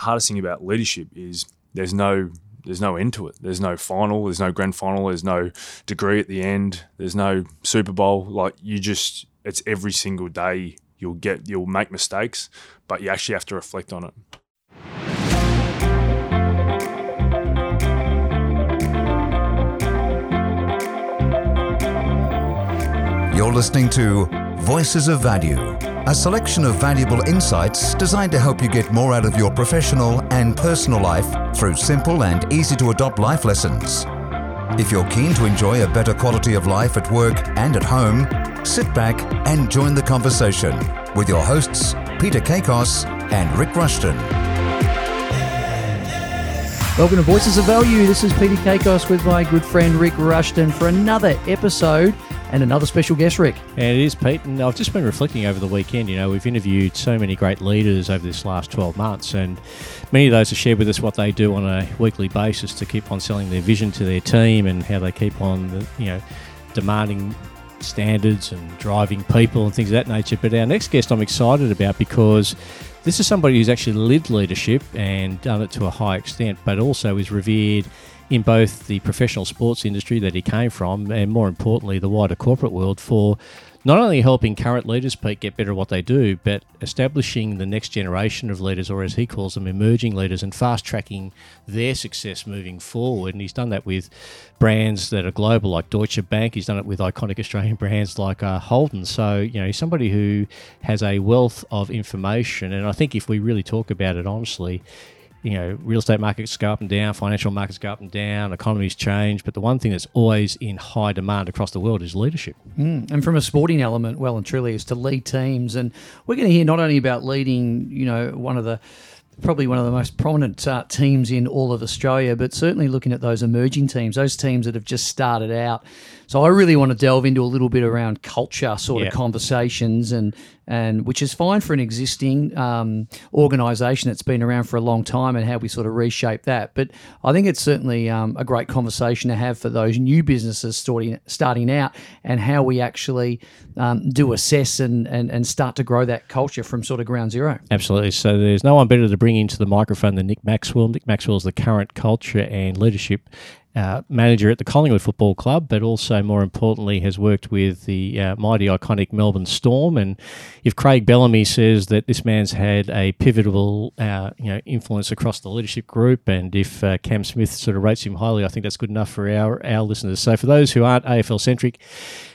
hardest thing about leadership is there's no there's no end to it. There's no final. There's no grand final. There's no degree at the end. There's no Super Bowl. Like you just, it's every single day. You'll get, you'll make mistakes, but you actually have to reflect on it. You're listening to Voices of Value, a selection of valuable insights designed to help you get more out of your professional and personal life through simple and easy to adopt life lessons. If you're keen to enjoy a better quality of life at work and at home, sit back and join the conversation with your hosts, Peter Kakos and Rick Rushton. Welcome to Voices of Value. This is Peter Kakos with my good friend Rick Rushton for another episode and another special guest, Rick. And it is, Pete. And I've just been reflecting over the weekend. You know, we've interviewed so many great leaders over this last 12 months, and many of those have shared with us what they do on a weekly basis to keep on selling their vision to their team and how they keep on, you know, demanding standards and driving people and things of that nature. But our next guest I'm excited about because this is somebody who's actually lived leadership and done it to a high extent, but also is revered in both the professional sports industry that he came from and more importantly the wider corporate world for not only helping current leaders get better at what they do, but establishing the next generation of leaders, or as he calls them, emerging leaders, and fast tracking their success moving forward. And he's done that with brands that are global, like Deutsche Bank. He's done it with iconic Australian brands like uh, Holden. So, you know, he's somebody who has a wealth of information. And I think if we really talk about it honestly, you know, real estate markets go up and down, financial markets go up and down, economies change. But the one thing that's always in high demand across the world is leadership. Mm, and from a sporting element, well and truly, is to lead teams. And we're going to hear not only about leading, you know, one of the probably one of the most prominent uh, teams in all of Australia, but certainly looking at those emerging teams, those teams that have just started out. So I really want to delve into a little bit around culture sort yeah. of conversations and and which is fine for an existing um, organisation that's been around for a long time and how we sort of reshape that. But I think it's certainly um, a great conversation to have for those new businesses starting starting out and how we actually um, do assess and, and and start to grow that culture from sort of ground zero. Absolutely. So there's no one better to bring into the microphone than Nick Maxwell. Nick Maxwell is the current culture and leadership uh, manager at the Collingwood Football Club, but also more importantly has worked with the uh, mighty iconic Melbourne Storm. And if Craig Bellamy says that this man's had a pivotal uh, you know influence across the leadership group, and if uh, Cam Smith sort of rates him highly, I think that's good enough for our our listeners. So for those who aren't AFL centric.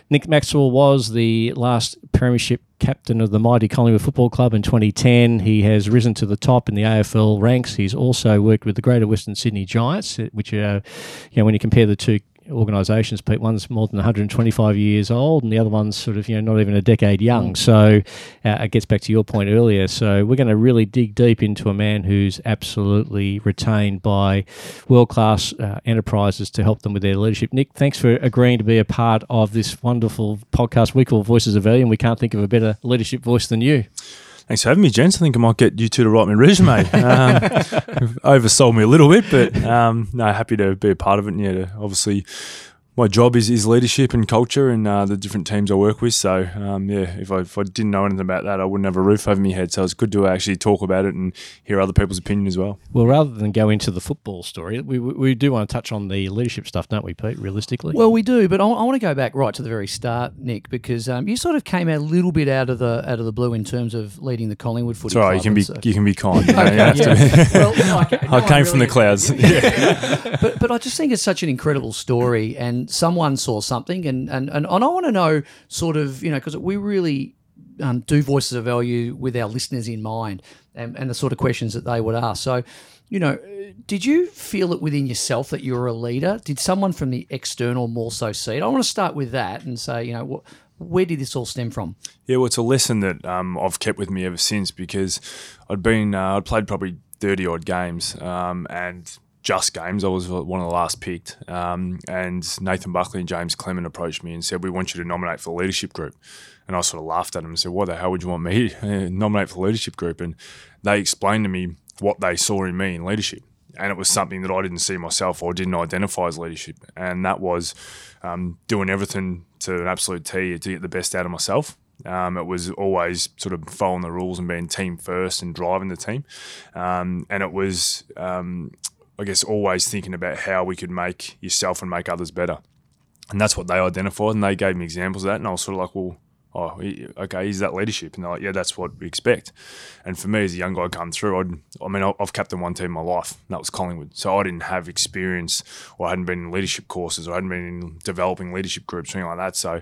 Nick Maxwell was the last premiership captain of the mighty Collingwood Football Club in 2010. He has risen to the top in the AFL ranks. He's also worked with the Greater Western Sydney Giants, which are, you know, when you compare the two organisations, Pete. One's more than 125 years old, and the other one's sort of you know not even a decade young. Mm. So uh, it gets back to your point earlier. So we're going to really dig deep into a man who's absolutely retained by world class uh, enterprises to help them with their leadership. Nick, thanks for agreeing to be a part of this wonderful podcast we call Voices of Value, and we can't think of a better leadership voice than you. Thanks for having me, gents. I think I might get you two to write my resume. Um, oversold me a little bit, but um, no, happy to be a part of it. And yeah, obviously my job is, is leadership and culture and uh, the different teams I work with. So um, yeah, if I, if I didn't know anything about that, I wouldn't have a roof over my head. So it's good to actually talk about it and hear other people's opinion as well. Well, rather than go into the football story, we, we do want to touch on the leadership stuff, don't we, Pete? Realistically, well, we do. But I, I want to go back right to the very start, Nick, because um, you sort of came out a little bit out of the out of the blue in terms of leading the Collingwood football. Sorry, you can be so. you can be kind. okay, yeah. well, okay, no, I came really from the clouds. yeah. but but I just think it's such an incredible story, and someone saw something, and and and, and I want to know sort of you know because we really um, do voices of value with our listeners in mind, and, and the sort of questions that they would ask. So, you know, did you feel it within yourself that you were a leader? Did someone from the external more so see it? I want to start with that and say, you know, where did this all stem from? Yeah, well, it's a lesson that um, I've kept with me ever since because I'd been uh, I'd played probably thirty odd games, um, and just games. I was one of the last picked. Um, and Nathan Buckley and James Clement approached me and said, We want you to nominate for the leadership group. And I sort of laughed at them and said, What the hell would you want me to nominate for the leadership group? And they explained to me what they saw in me in leadership. And it was something that I didn't see myself or didn't identify as leadership. And that was um, doing everything to an absolute T to get the best out of myself Um, it was always sort of following the rules and being team first and driving the team. Um, and it was, um, I guess, always thinking about how we could make yourself and make others better. And that's what they identified. And they gave me examples of that. And I was sort of like, well, oh, okay, is that leadership? And they're like, yeah, that's what we expect. And for me, as a young guy come through, I'd, I mean, I've captained one team in my life, and that was Collingwood. So I didn't have experience, or I hadn't been in leadership courses, or I hadn't been in developing leadership groups, or anything like that. So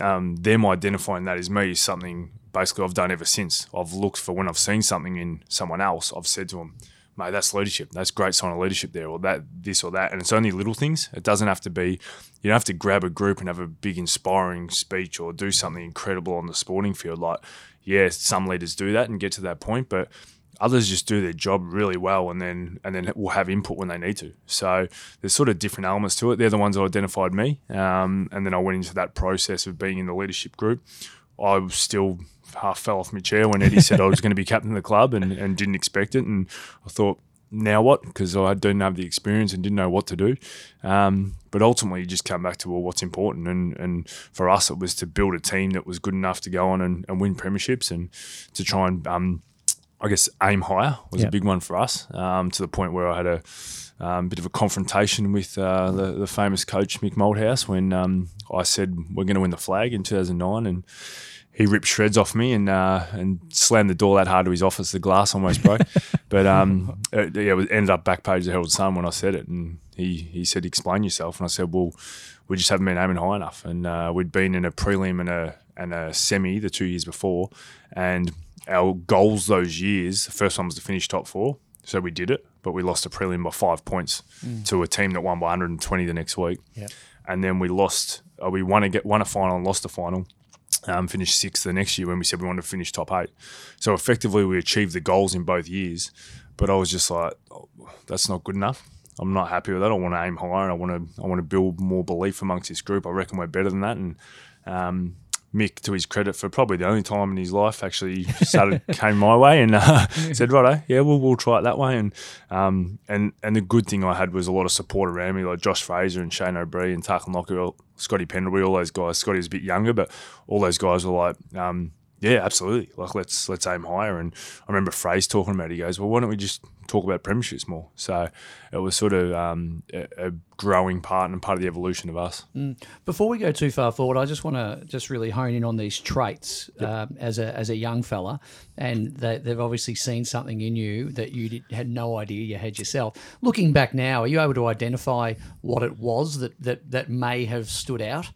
um, them identifying that as me is something basically I've done ever since. I've looked for when I've seen something in someone else, I've said to them, mate, that's leadership. That's great sign of leadership there, or that, this or that. And it's only little things. It doesn't have to be, you don't have to grab a group and have a big inspiring speech or do something incredible on the sporting field. Like, yeah, some leaders do that and get to that point, but others just do their job really well and then and then will have input when they need to. So there's sort of different elements to it. They're the ones that identified me, um, and then I went into that process of being in the leadership group. I was still half fell off my chair when Eddie said I was going to be captain of the club and, and didn't expect it. And I thought, now what? Because I didn't have the experience and didn't know what to do. Um, but ultimately, you just come back to well, what's important. And, and for us, it was to build a team that was good enough to go on and, and win premierships and to try and, um, I guess, aim higher was yep. a big one for us um, to the point where I had a um, bit of a confrontation with uh, the, the, famous coach Mick Malthouse when um, I said we're going to win the flag in 2009 and he ripped shreds off me and uh, and slammed the door that hard to his office. The glass almost broke. but um, it, yeah, it ended up back page of the Herald Sun when I said it, and he he said, "Explain yourself." And I said, "Well, we just haven't been aiming high enough." And uh, we'd been in a prelim and a and a semi the two years before, and our goals those years, the first one was to finish top four, so we did it, but we lost a prelim by five points mm. to a team that won by 120 the next week. Yep. And then we lost. Uh, we won a get won a final and lost a final um, finished sixth the next year when we said we wanted to finish top eight. So effectively, we achieved the goals in both years. But I was just like, oh, that's not good enough. I'm not happy with that. I want to aim higher, and I want to I want to build more belief amongst this group. I reckon we're better than that, and um, Mick, to his credit, for probably the only time in his life, actually started came my way and uh, said, "Right, yeah, we'll we'll try it that way." And um, and and the good thing I had was a lot of support around me, like Josh Fraser and Shane O'Brien and Tarkyn Lockyer, Scotty Pendlebury, all those guys. Scotty was a bit younger, but all those guys were like, um, "Yeah, absolutely. Like let's let's aim higher." And I remember Fraser talking about. it. He goes, "Well, why don't we just talk about premierships more?" So it was sort of um, a, a growing part and part of the evolution of us. Mm. Before we go too far forward, I just want to just really hone in on these traits yep. um, as a as a young fella, and they, have obviously seen something in you that you did, had no idea you had yourself. Looking back now, are you able to identify what it was that that, that may have stood out?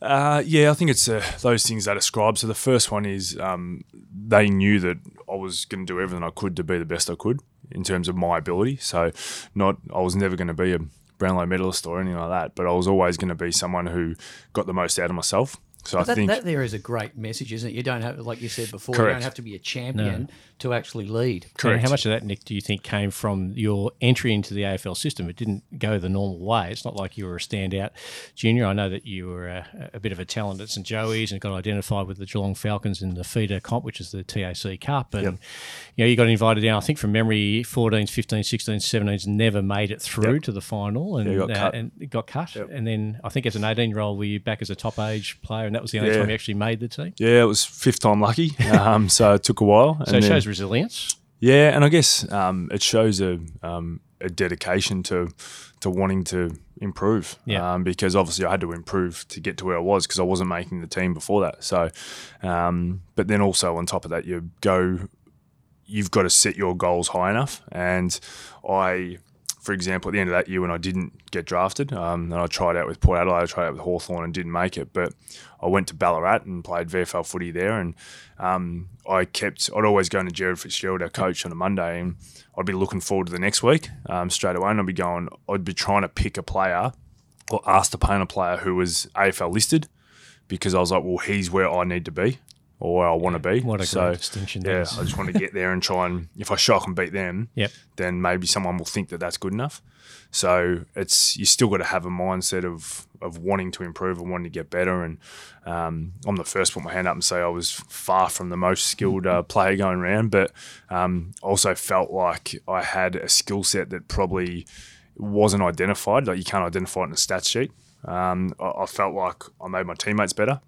Uh, yeah, I think it's uh, those things that describe. So the first one is um, they knew that I was going to do everything I could to be the best I could in terms of my ability. So not I was never going to be a Brownlow medalist or anything like that, but I was always going to be someone who got the most out of myself. So but I think that there is a great message, isn't it? You don't have, like you said before, Correct. you don't have to be a champion no. to actually lead. Correct. And how much of that, Nick, do you think came from your entry into the AFL system? It didn't go the normal way. It's not like you were a standout junior. I know that you were a, a bit of a talent at St Joey's and got identified with the Geelong Falcons in the feeder comp, which is the TAC Cup, and yep. you know you got invited down. I think from memory, 14s, 15s, 16s, 17s never made it through yep. to the final, and yeah, got uh, and got cut. Yep. And then I think as an 18 year old, were you back as a top age player, and that was the only yeah. time he actually made the team. Yeah, it was fifth time lucky. Um, so it took a while. so it shows resilience. Yeah, and I guess um, it shows a, um, a dedication to to wanting to improve. Yeah. Um, because obviously I had to improve to get to where I was because I wasn't making the team before that. So, um, but then also on top of that, you go, you've got to set your goals high enough. And I for example, at the end of that year when I didn't get drafted, um, and I tried out with Port Adelaide, I tried out with Hawthorn and didn't make it, but I went to Ballarat and played VFL footy there, and um, I kept. I'd always go to Jared Fitzgerald, our coach, on a Monday, and I'd be looking forward to the next week um, straight away, and I'd be going. I'd be trying to pick a player or ask to on a player who was AFL listed because I was like, well, he's where I need to be or where I want to be. What a so, great distinction! Yeah, I just want to get there and try and if I shock and beat them, yep. then maybe someone will think that that's good enough. So it's you still got to have a mindset of of wanting to improve and wanting to get better. And um, I'm the first to put my hand up and say I was far from the most skilled uh, player going around, but um, also felt like I had a skill set that probably wasn't identified. Like you can't identify it in a stats sheet. Um, I, I felt like I made my teammates better.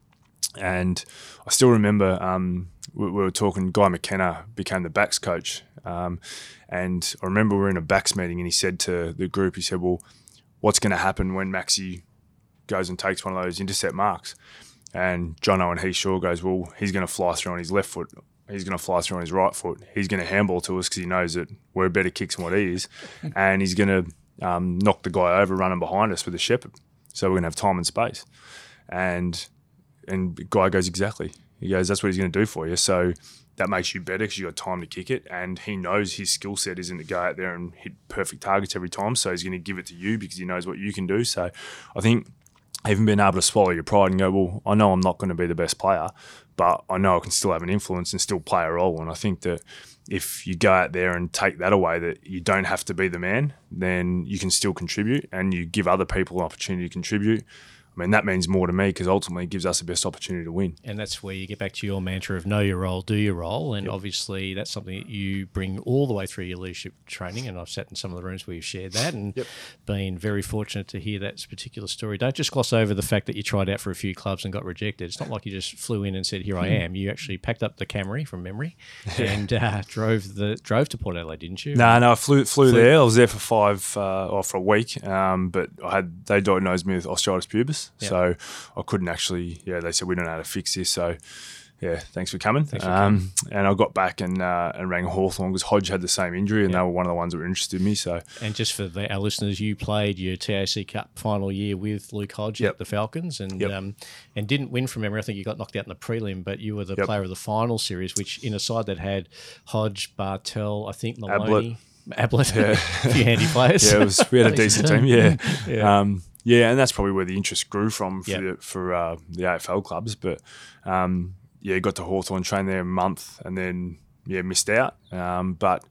And I still remember um, we, we, were talking. Guy McKenna became the backs coach, um, and I remember we were in a backs meeting, and he said to the group, he said, "Well, what's going to happen when Maxi goes and takes one of those intercept marks?" And John Owen Heath Shaw goes, "Well, he's going to fly through on his left foot. He's going to fly through on his right foot. He's going to handball to us because he knows that we're better kicks than what he is, and he's going to um, knock the guy over running behind us with a shepherd. So we're going to have time and space." And and guy goes exactly. He goes, that's what he's going to do for you. So that makes you better because you got time to kick it, and he knows his skill set isn't to go out there and hit perfect targets every time. So he's going to give it to you because he knows what you can do. So I think even being able to swallow your pride and go, well, I know I'm not going to be the best player, but I know I can still have an influence and still play a role. And I think that if you go out there and take that away, that you don't have to be the man, then you can still contribute and you give other people an opportunity to contribute. I mean, that means more to me because ultimately it gives us the best opportunity to win. And that's where you get back to your mantra of know your role, do your role. And yep. obviously, that's something that you bring all the way through your leadership training. And I've sat in some of the rooms where you've shared that and yep. been very fortunate to hear that particular story. Don't just gloss over the fact that you tried out for a few clubs and got rejected. It's not like you just flew in and said, Here I hmm. am. You actually packed up the Camry from memory and uh, drove the drove to Port Adelaide, didn't you? No, nah, no, I flew, flew, flew, there. I was there for five, uh, or for a week. Um, but I had they diagnosed me with osteitis pubis. Yep. So I couldn't actually. Yeah, they said we don't know how to fix this. So yeah, thanks for coming. Thanks for um, coming. And I got back and uh, and rang Hawthorn because Hodge had the same injury, and yep. they were one of the ones that were interested in me. So, and just for the, our listeners, you played your TAC Cup final year with Luke Hodge yep. at the Falcons, and yep. um, and didn't win from memory. I think you got knocked out in the prelim, but you were the player of the final series, which in a side that had Hodge, Bartel, I think Maloney. Ablett, yeah. a few handy players. Yeah, was, we had a decent team. Yeah, yeah. Um, yeah, and that's probably where the interest grew from for yep. the, for uh, the AFL clubs. But um, yeah, got to Hawthorn, trained there a month, and then yeah, missed out. Um, but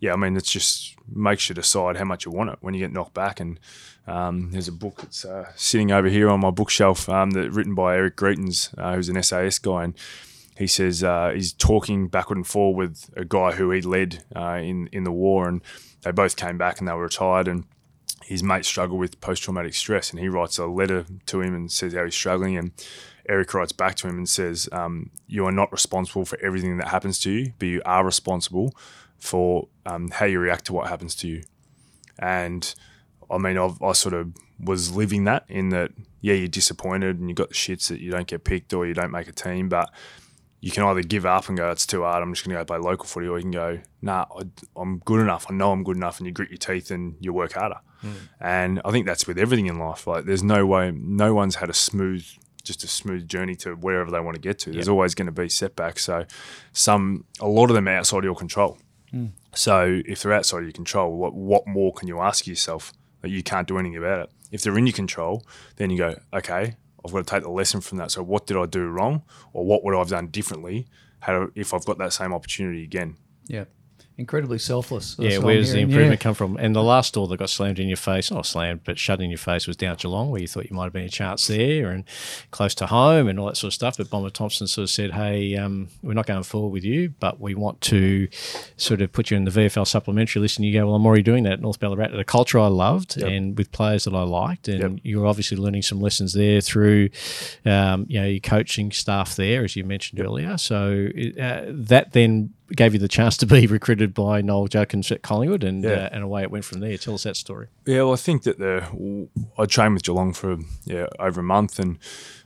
yeah, I mean, it's just makes you decide how much you want it when you get knocked back. And um, there's a book that's uh, sitting over here on my bookshelf um, that written by Eric Greitens, uh, who's an SAS guy, and he says uh, he's talking backward and forward with a guy who he led uh, in in the war, and they both came back and they were retired and his mate struggled with post traumatic stress, and he writes a letter to him and says how he's struggling. And Eric writes back to him and says, um, "You are not responsible for everything that happens to you, but you are responsible for um, how you react to what happens to you." And I mean, I've, I sort of was living that in that, yeah, you're disappointed and you got the shits that you don't get picked or you don't make a team, but you can either give up and go, it's too hard, I'm just going to go play local footy, or you can go, nah, I, am good enough, I know I'm good enough, and you grit your teeth and you work harder. Mm. And I think that's with everything in life. Like, there's no way, no one's had a smooth, just a smooth journey to wherever they want to get to. There's yep. always going to be setbacks. So, some, a lot of them are outside of your control. Mm. So, if they're outside of your control, what, what more can you ask yourself that you can't do anything about it? If they're in your control, then you go, okay, I've got to take the lesson from that. So, what did I do wrong, or what would I have done differently had if I've got that same opportunity again? Yeah incredibly selfless. yeah, where does the improvement yeah. come from? And the last door that got slammed in your face, not slammed, but shut in your face was down Geelong, where you thought you might have been a chance there and close to home and all that sort of stuff. But Bomber Thompson sort of said, hey, um, we're not going forward with you, but we want to sort of put you in the VFL supplementary list. And you go, well, I'm already doing that at North Ballarat at a culture I loved yep. and with players that I liked. And yep. you were obviously learning some lessons there through, um, you know, your coaching staff there, as you mentioned earlier. So uh, that then gave you the chance to be recruited by Noel Judkins at Collingwood, and yeah. uh, and away it went from there. Tell us that story. Yeah, well, I think that the I trained with Geelong for yeah over a month, and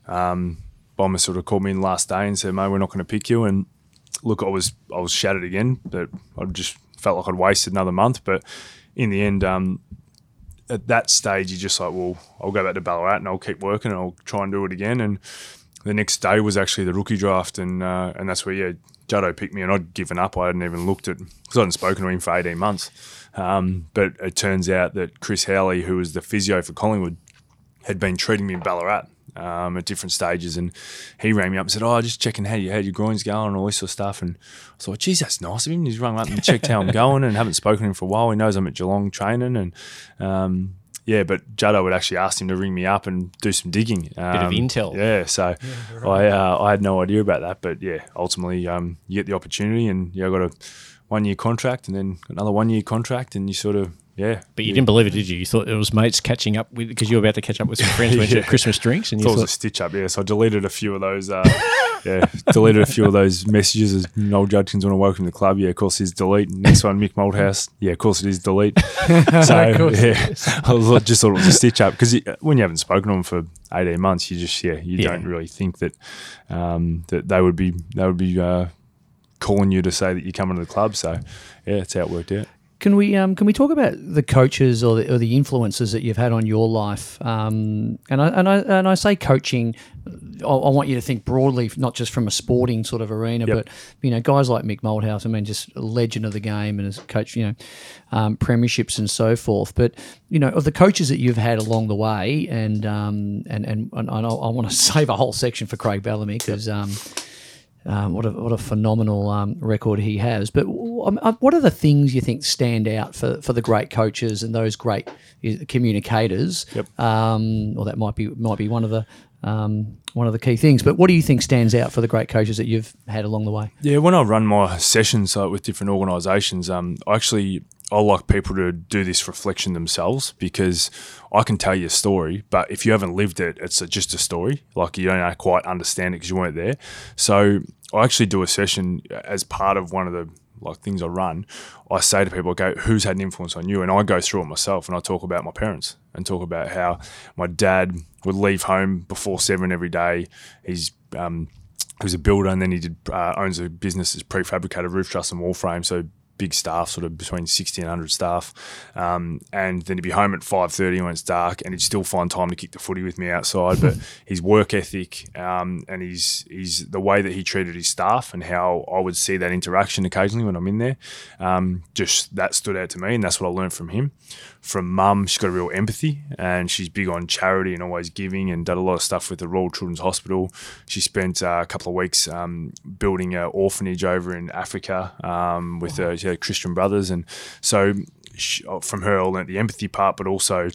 um, Bomber sort of called me in the last day and said, "Mate, we're not going to pick you." And look, I was I was shattered again, but I just felt like I'd wasted another month. But in the end, um, at that stage, you're just like, well, I'll go back to Ballarat and I'll keep working and I'll try and do it again. And the next day was actually the rookie draft, and uh, and that's where yeah, Juddo picked me, and I'd given up. I hadn't even looked at because I hadn't spoken to him for eighteen months. Um, but it turns out that Chris Howley, who was the physio for Collingwood, had been treating me in Ballarat um, at different stages, and he rang me up and said, "Oh, just checking how you how your groins going and all this sort of stuff." And I thought, "Geez, that's nice of him." He's rung up and checked how I'm going, and haven't spoken to him for a while. He knows I'm at Geelong training, and um, yeah, but Juddo would actually ask him to ring me up and do some digging. Um, Bit of intel. Yeah, so yeah, right. I uh, I had no idea about that, but yeah, ultimately um, you get the opportunity and yeah, I got a one year contract and then another one year contract and you sort of yeah. But you didn't believe it, did you? You thought it was mates catching up with because you were about to catch up with some friends Yeah. to Christmas drinks, and you thought it was a stitch up, yeah. So I deleted a few of those. Uh, yeah, deleted a few of those messages. As Noel Judkins want to welcome the club. Yeah, of course, he's delete. Next one, Mick Malthouse. Yeah, of course, it is delete. So yeah, I was, just thought it was a stitch up because when you haven't spoken to them for eighteen months, you just yeah, you Yeah. don't really think that um, that they would be they would be uh, calling you to say that you're coming to the club. So yeah, that's how it worked out. Can we um, can we talk about the coaches or the, or the influences that you've had on your life? Um, and I and I and I say coaching. I, I want you to think broadly, not just from a sporting sort of arena, Yep. but you know, guys like Mick Malthouse. I mean, just a legend of the game and has coached, you know, um, premierships and so forth. But you know, of the coaches that you've had along the way, and um, and and, and I, I want to save a whole section for Craig Bellamy because. Um, um, what a what a phenomenal um, record he has. But um, uh, what are the things you think stand out for, for the great coaches and those great uh, communicators? Yep. Um, or that might be might be one of the um, one of the key things. But what do you think stands out for the great coaches that you've had along the way? Yeah, when I run my sessions uh, with different organisations, um, I actually I like people to do this reflection themselves because I can tell you a story, but if you haven't lived it, it's just a story. Like you don't quite understand it because you weren't there. So I actually do a session as part of one of the like things I run. I say to people, go, "Who's had an influence on you?" And I go through it myself, and I talk about my parents and talk about how my dad would leave home before seven every day. He's um, he was a builder and then he did uh, owns a business as prefabricated roof truss and wall frame so big staff sort of between 60 and 100 staff. Um, and then he'd be home at 5.30 when it's dark and he'd still find time to kick the footy with me outside. But his work ethic um, and his, his the way that he treated his staff and how I would see that interaction occasionally when I'm in there um, just that stood out to me and that's what I learned from him from mum, she's got a real empathy and she's big on charity and always giving and done a lot of stuff with the Royal Children's Hospital. She spent uh, a couple of weeks um, building an orphanage over in Africa um, with uh, she had Christian Brothers. And so she, uh, from her, I learnt the empathy part, but also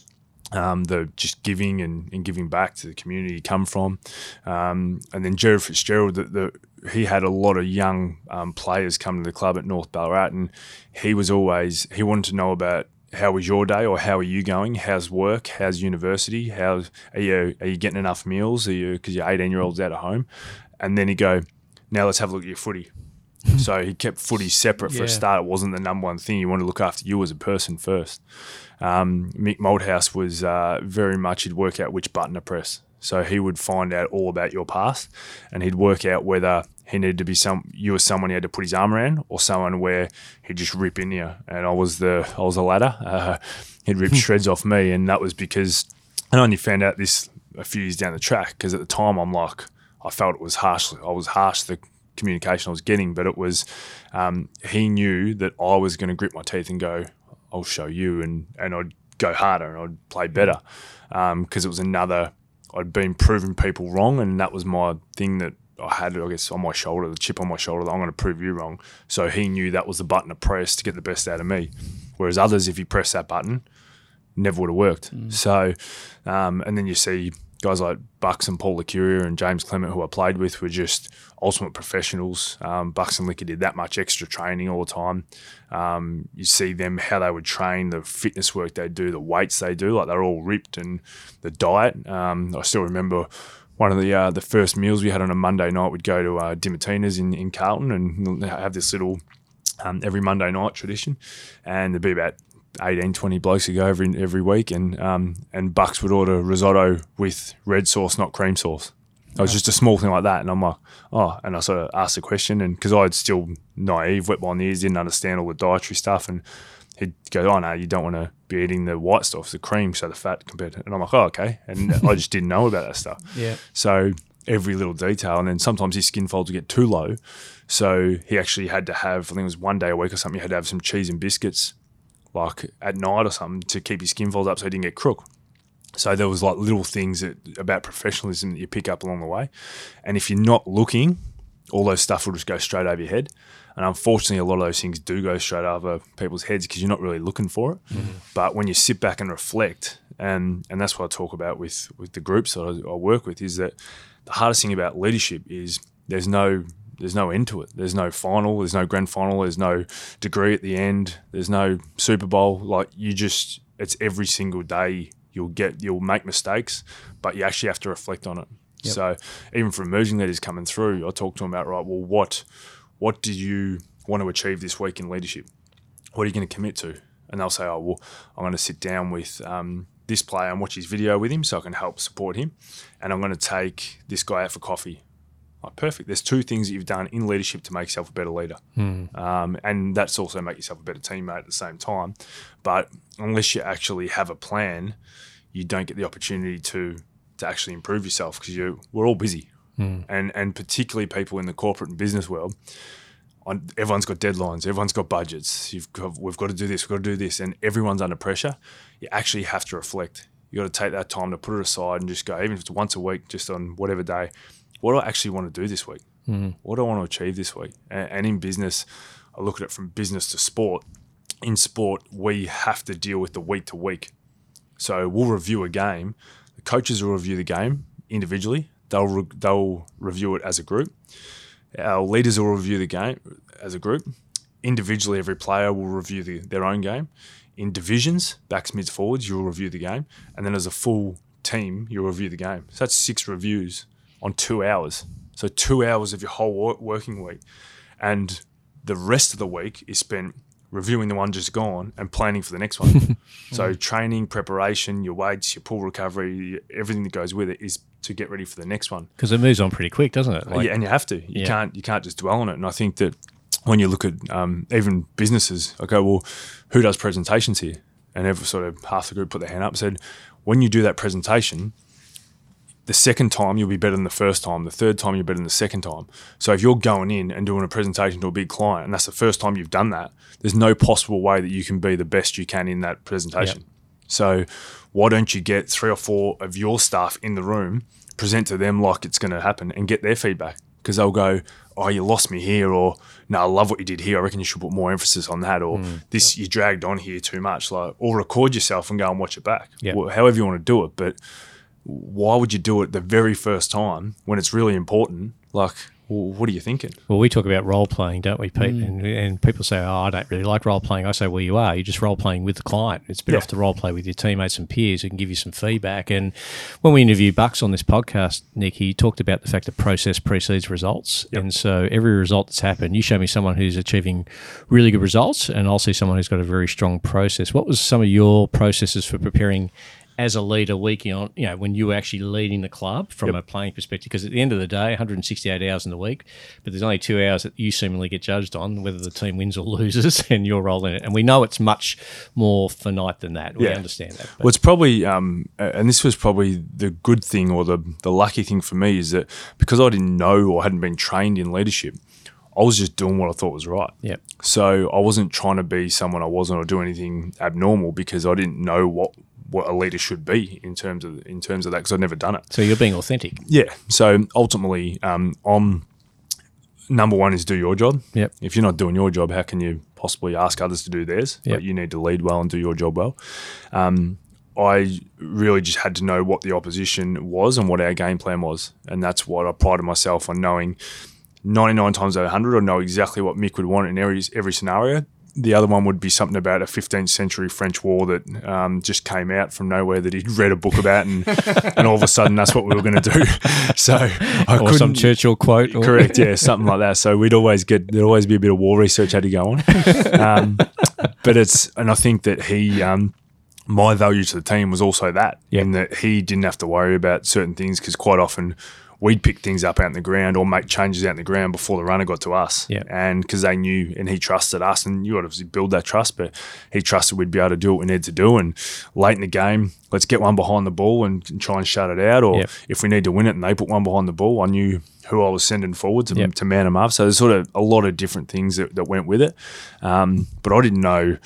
um, the just giving and, and giving back to the community you come from. Um, and then Jared Fitzgerald, the, the, he had a lot of young um, players come to the club at North Ballarat, and he was always he wanted to know about how was your day or how are you going? How's work? How's university? How are you are you getting enough meals? Are you because you're 18 year olds out of home? And then he'd go, now let's have a look at your footy. so he kept footy separate for Yeah. a start. It wasn't the number one thing. You wanted to look after you as a person first. Um, Mick Malthouse was uh, very much he'd work out which button to press. So he would find out all about your past, and he'd work out whether he needed to be some you were someone he had to put his arm around, or someone where he'd just rip in you. And I was the I was the latter. Uh, he'd rip shreds off me, and that was because I only found out this a few years down the track. Because at the time, I'm like I felt it was harsh. I was harsh the communication I was getting, but it was um, he knew that I was going to grip my teeth and go, I'll show you, and and I'd go harder and I'd play better because it was another. I'd been proving people wrong, and that was my thing that I had, I guess, on my shoulder, the chip on my shoulder. That I'm going to prove you wrong. So he knew that was the button to press to get the best out of me. Whereas others, if you press that button, never would have worked. So, um, and then you see guys like Bucks and Paul Licuria and James Clement, who I played with, were just ultimate professionals. Um, Bucks and Licker did that much extra training all the time. Um, you see them how they would train, the fitness work they do, the weights they do, like they're all ripped, and the diet. Um, I still remember. One of the uh, the first meals we had on a Monday night, we'd go to uh, Dimatina's in, in Carlton and have this little um, every Monday night tradition, and there'd be about 18, 20 blokes who go every every week, and um, and Bucks would order risotto with red sauce, not cream sauce. It was just a small thing like that, and I'm like, oh, and I sort of asked the question, and because I'd still naive, wet behind the ears, didn't understand all the dietary stuff, and he'd go, oh no, you don't want to be eating the white stuff, the cream, so the fat compared to, and I'm like, oh okay, and I just didn't know about that stuff. Yeah. So every little detail, and then sometimes his skin folds would get too low, so he actually had to have, I think it was one day a week or something, he had to have some cheese and biscuits, like at night or something, to keep his skin folds up so he didn't get crook. So there was like little things that, about professionalism that you pick up along the way, and if you're not looking, all those stuff will just go straight over your head. And unfortunately, a lot of those things do go straight over people's heads because you're not really looking for it. Mm-hmm. But when you sit back and reflect, and and that's what I talk about with with the groups that I, I work with, is that the hardest thing about leadership is there's no there's no end to it. There's no final. There's no grand final. There's no degree at the end. There's no Super Bowl. Like you just, it's every single day. You'll get, you'll make mistakes, but you actually have to reflect on it. Yep. So even for emerging leaders coming through, I talk to them about right. Well, what, what do you want to achieve this week in leadership? What are you going to commit to? And they'll say, oh well, I'm going to sit down with um, this player and watch his video with him so I can help support him, and I'm going to take this guy out for coffee like, perfect. There's two things that you've done in leadership to make yourself a better leader, um, and that's also make yourself a better teammate at the same time. But unless you actually have a plan, you don't get the opportunity to to actually improve yourself because you we're all busy, and and particularly people in the corporate and business world. On, everyone's got deadlines. Everyone's got budgets. You've got, we've got to do this. We've got to do this, and everyone's under pressure. You actually have to reflect. You got to take that time to put it aside and just go, even if it's once a week, just on whatever day what do I actually want to do this week? Mm-hmm. What do I want to achieve this week? And, and in business, I look at it from business to sport. In sport, we have to deal with the week to week. So we'll review a game. The coaches will review the game individually. They'll re- they'll review it as a group. Our leaders will review the game as a group. Individually, every player will review the, their own game. In divisions, backs, mids, forwards, you'll review the game, and then as a full team, you'll review the game. So that's six reviews on two hours. So two hours of your whole working week, and the rest of the week is spent reviewing the one just gone and planning for the next one. so training, preparation, your weights, your pull recovery, everything that goes with it is to get ready for the next one. Because it moves on pretty quick, doesn't it? Like, yeah, and you have to. You Yeah. can't. You can't just dwell on it. And I think that when you look at um, even businesses, I go, well, who does presentations here? And every sort of half the group put their hand up and said, when you do that presentation, the second time you'll be better than the first time. The third time you're better than the second time. So if you're going in and doing a presentation to a big client, and that's the first time you've done that, there's no possible way that you can be the best you can in that presentation. So why don't you get three or four of your staff in the room, present to them like it's going to happen, and get their feedback? Because they'll go, "Oh, you lost me here," or "No, I love what you did here. I reckon you should put more emphasis on that," or mm. "This you dragged on here too much." Like, or record yourself and go and watch it back. Yep. Wh- However you want to do it, but why would you do it the very first time when it's really important? Like, well, what are you thinking? Well, we talk about role playing, don't we, Pete? Mm. And, and people say, "Oh, I don't really like role playing." I say, "Well, you are. You're just role playing with the client. It's better Yeah. off to role play with your teammates and peers who can give you some feedback." And when we interviewed Bucks on this podcast, Nick, he talked about the fact that process precedes results, and so every result that's happened, you show me someone who's achieving really good results, and I'll see someone who's got a very strong process. What was some of your processes for preparing? As a leader, week on, you know, when you were actually leading the club from a playing perspective, because at the end of the day, 168 hours in the week, but there's only two hours that you seemingly get judged on, whether the team wins or loses, and your role in it. And we know it's much more finite than that. We Yeah. understand that. But Well, it's probably, um, and this was probably the good thing or the, the lucky thing for me is that because I didn't know or hadn't been trained in leadership, I was just doing what I thought was right. yeah, So I wasn't trying to be someone I wasn't or do anything abnormal because I didn't know what, what a leader should be in terms of in terms of that because I've never done it. so you're being authentic. Yeah. So ultimately, um, I'm number one is do your job. Yep. If you're not doing your job, how can you possibly ask others to do theirs? Yep. Like, you need to lead well and do your job well. Um, I really just had to know what the opposition was and what our game plan was, and that's what I prided myself on knowing. 99 times out of 100, I know exactly what Mick would want in every every scenario. The other one would be something about a 15th century French war that um, just came out from nowhere that he'd read a book about, and, and all of a sudden that's what we were going to do. So I Or some Churchill quote. Or, Correct, yeah, something like that. So we'd always get there'd always be a bit of war research had to go on, um, but it's and I think that he, um, my value to the team was also that, Yeah. in that he didn't have to worry about certain things because quite often we'd pick things up out in the ground or make changes out in the ground before the runner got to us, Yeah. and because they knew and he trusted us, and you obviously build that trust, but he trusted we'd be able to do what we needed to do, and late in the game. Let's get one behind the ball and try and shut it out. Or Yep. if we need to win it and they put one behind the ball, I knew who I was sending forward to, Yep. to man them up. So there's sort of a lot of different things that, that went with it. Um, but I didn't know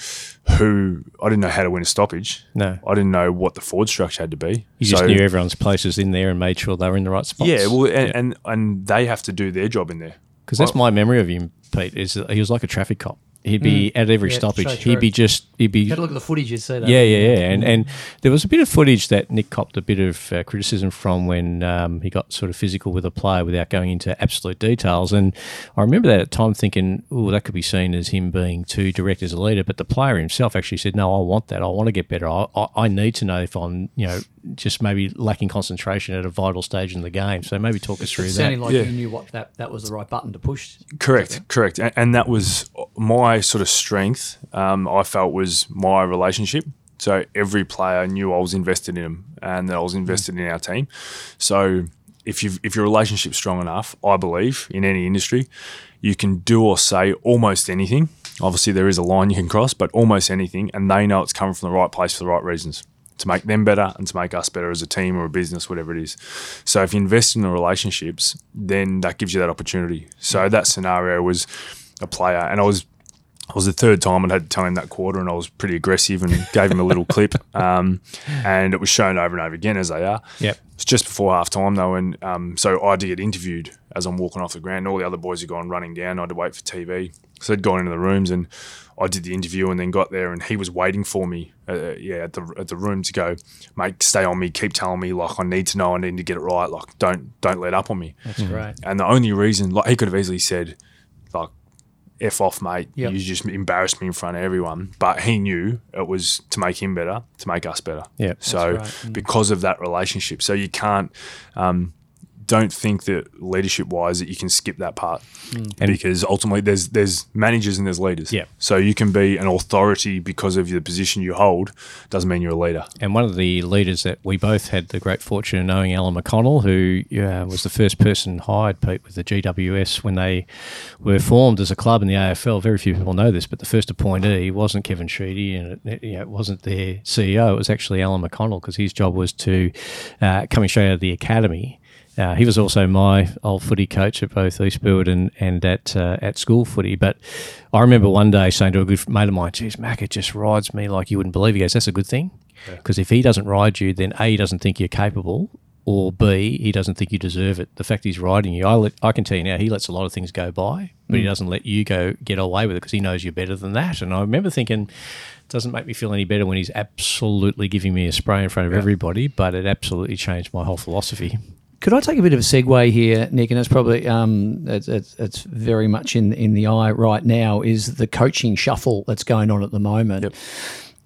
who, I didn't know how to win a stoppage. No. I didn't know what the forward structure had to be. You just knew everyone's places in there and made sure they were in the right spots. Yeah, well, and, and and they have to do their job in there. Because that's my memory of him, Pete, is he was like a traffic cop. He'd be at every Yeah, stoppage. so he'd be just he'd be You had to look at the footage, you'd see that. yeah, yeah, yeah. And and there was a bit of footage that Nick copped a bit of uh, criticism from when um, he got sort of physical with a player without going into absolute details. And I remember that at the time thinking, oh, that could be seen as him being too direct as a leader. But the player himself actually said, no, I want that. I want to get better. I, I, I need to know if I'm, you know, just maybe lacking concentration at a vital stage in the game. So maybe talk us through It that. sounded like Yeah. you knew what that, that was the right button to push. Correct, correct, and, and that was my sort of strength. Um, I felt was my relationship. So every player knew I was invested in them, and that I was invested in our team. So if you if your relationship's strong enough, I believe in any industry, you can do or say almost anything. Obviously, there is a line you can cross, but almost anything, and they know it's coming from the right place for the right reasons to make them better and to make us better as a team or a business, whatever it is. So if you invest in the relationships, then that gives you that opportunity. So that scenario was a player, and I was I was the third time I'd had to tell him that quarter, and I was pretty aggressive and gave him a little clip. Um, and it was shown over and over again as they are. Yep. It's just before half time though, and um, so I had to get interviewed as I'm walking off the ground. All the other boys had gone running down. I had to wait for TV, so they'd gone into the rooms, and I did the interview, and then got there, and he was waiting for me, uh, yeah, at the at the room to go, mate, stay on me, keep telling me like I need to know, I need to get it right, like don't don't let up on me. That's right. And the only reason, like he could have easily said, like, "F off, mate. Yep. You just embarrassed me in front of everyone." But he knew it was to make him better, to make us better. Yeah. So right. Mm. because of that relationship, so you can't. Um, don't think that leadership wise that you can skip that part Mm. Because ultimately there's there's managers and there's leaders. Yeah. So you can be an authority because of the position you hold doesn't mean you're a leader. And one of the leaders that we both had the great fortune of knowing, Alan McConnell, who uh, was the first person hired, Pete, with the GWS when they were formed as a club in the AFL. Very few people know this, but the first appointee wasn't Kevin Sheedy and it, you know, it wasn't their CEO. It was actually Alan McConnell because his job was to, uh, coming straight out of the academy, uh, he was also my old footy coach at both Eastfield and and at uh, at school footy. But I remember one day saying to a good mate of mine, "Geez, Mac, it just rides me like you wouldn't believe." He goes, "That's a good thing, because if he doesn't ride you, then a he doesn't think you're capable." Or B, he doesn't think you deserve it. The fact he's riding you, I, let, I can tell you now, he lets a lot of things go by, but he doesn't let you go get away with it because he knows you're better than that. And I remember thinking, it doesn't make me feel any better when he's absolutely giving me a spray in front of everybody, but it absolutely changed my whole philosophy. Could I take a bit of a segue here, Nick? And it's probably um, it's, it's, it's very much in in the eye right now. Is the coaching shuffle that's going on at the moment?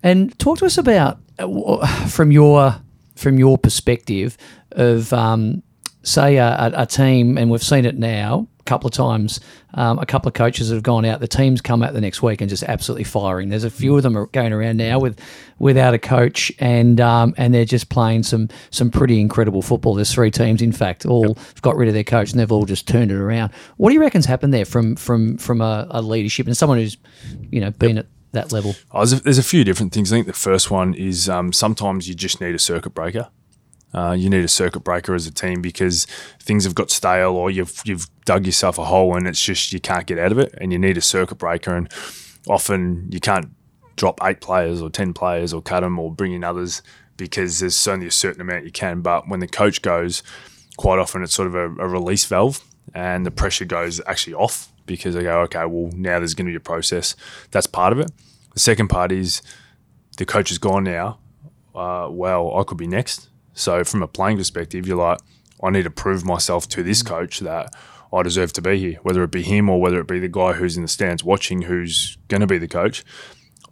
And talk to us about uh, from your from your perspective of um, say a, a, team, and we've seen it now couple of times. Um, a couple of coaches have gone out. The teams come out the next week and just absolutely firing. There's a few of them are going around now with without a coach, and um, and they're just playing some some pretty incredible football. There's three teams, in fact, all got rid of their coach and they've all just turned it around. What do you reckon's happened there from from from a, a leadership and someone who's you know been at that level? Oh, there's, a, there's a few different things. I think the first one is um, sometimes you just need a circuit breaker. Uh, you need a circuit breaker as a team because things have got stale or you've you've dug yourself a hole and it's just you can't get out of it and you need a circuit breaker and often you can't drop eight players or ten players or cut them or bring in others because there's only a certain amount you can. But when the coach goes, quite often it's sort of a, a release valve and the pressure goes actually off because they go, okay, well now there's going to be a process. That's part of it. The second part is the coach is gone now. Uh, well, I could be next. So from a playing perspective, you're like, I need to prove myself to this coach that I deserve to be here, whether it be him or whether it be the guy who's in the stands watching, who's going to be the coach.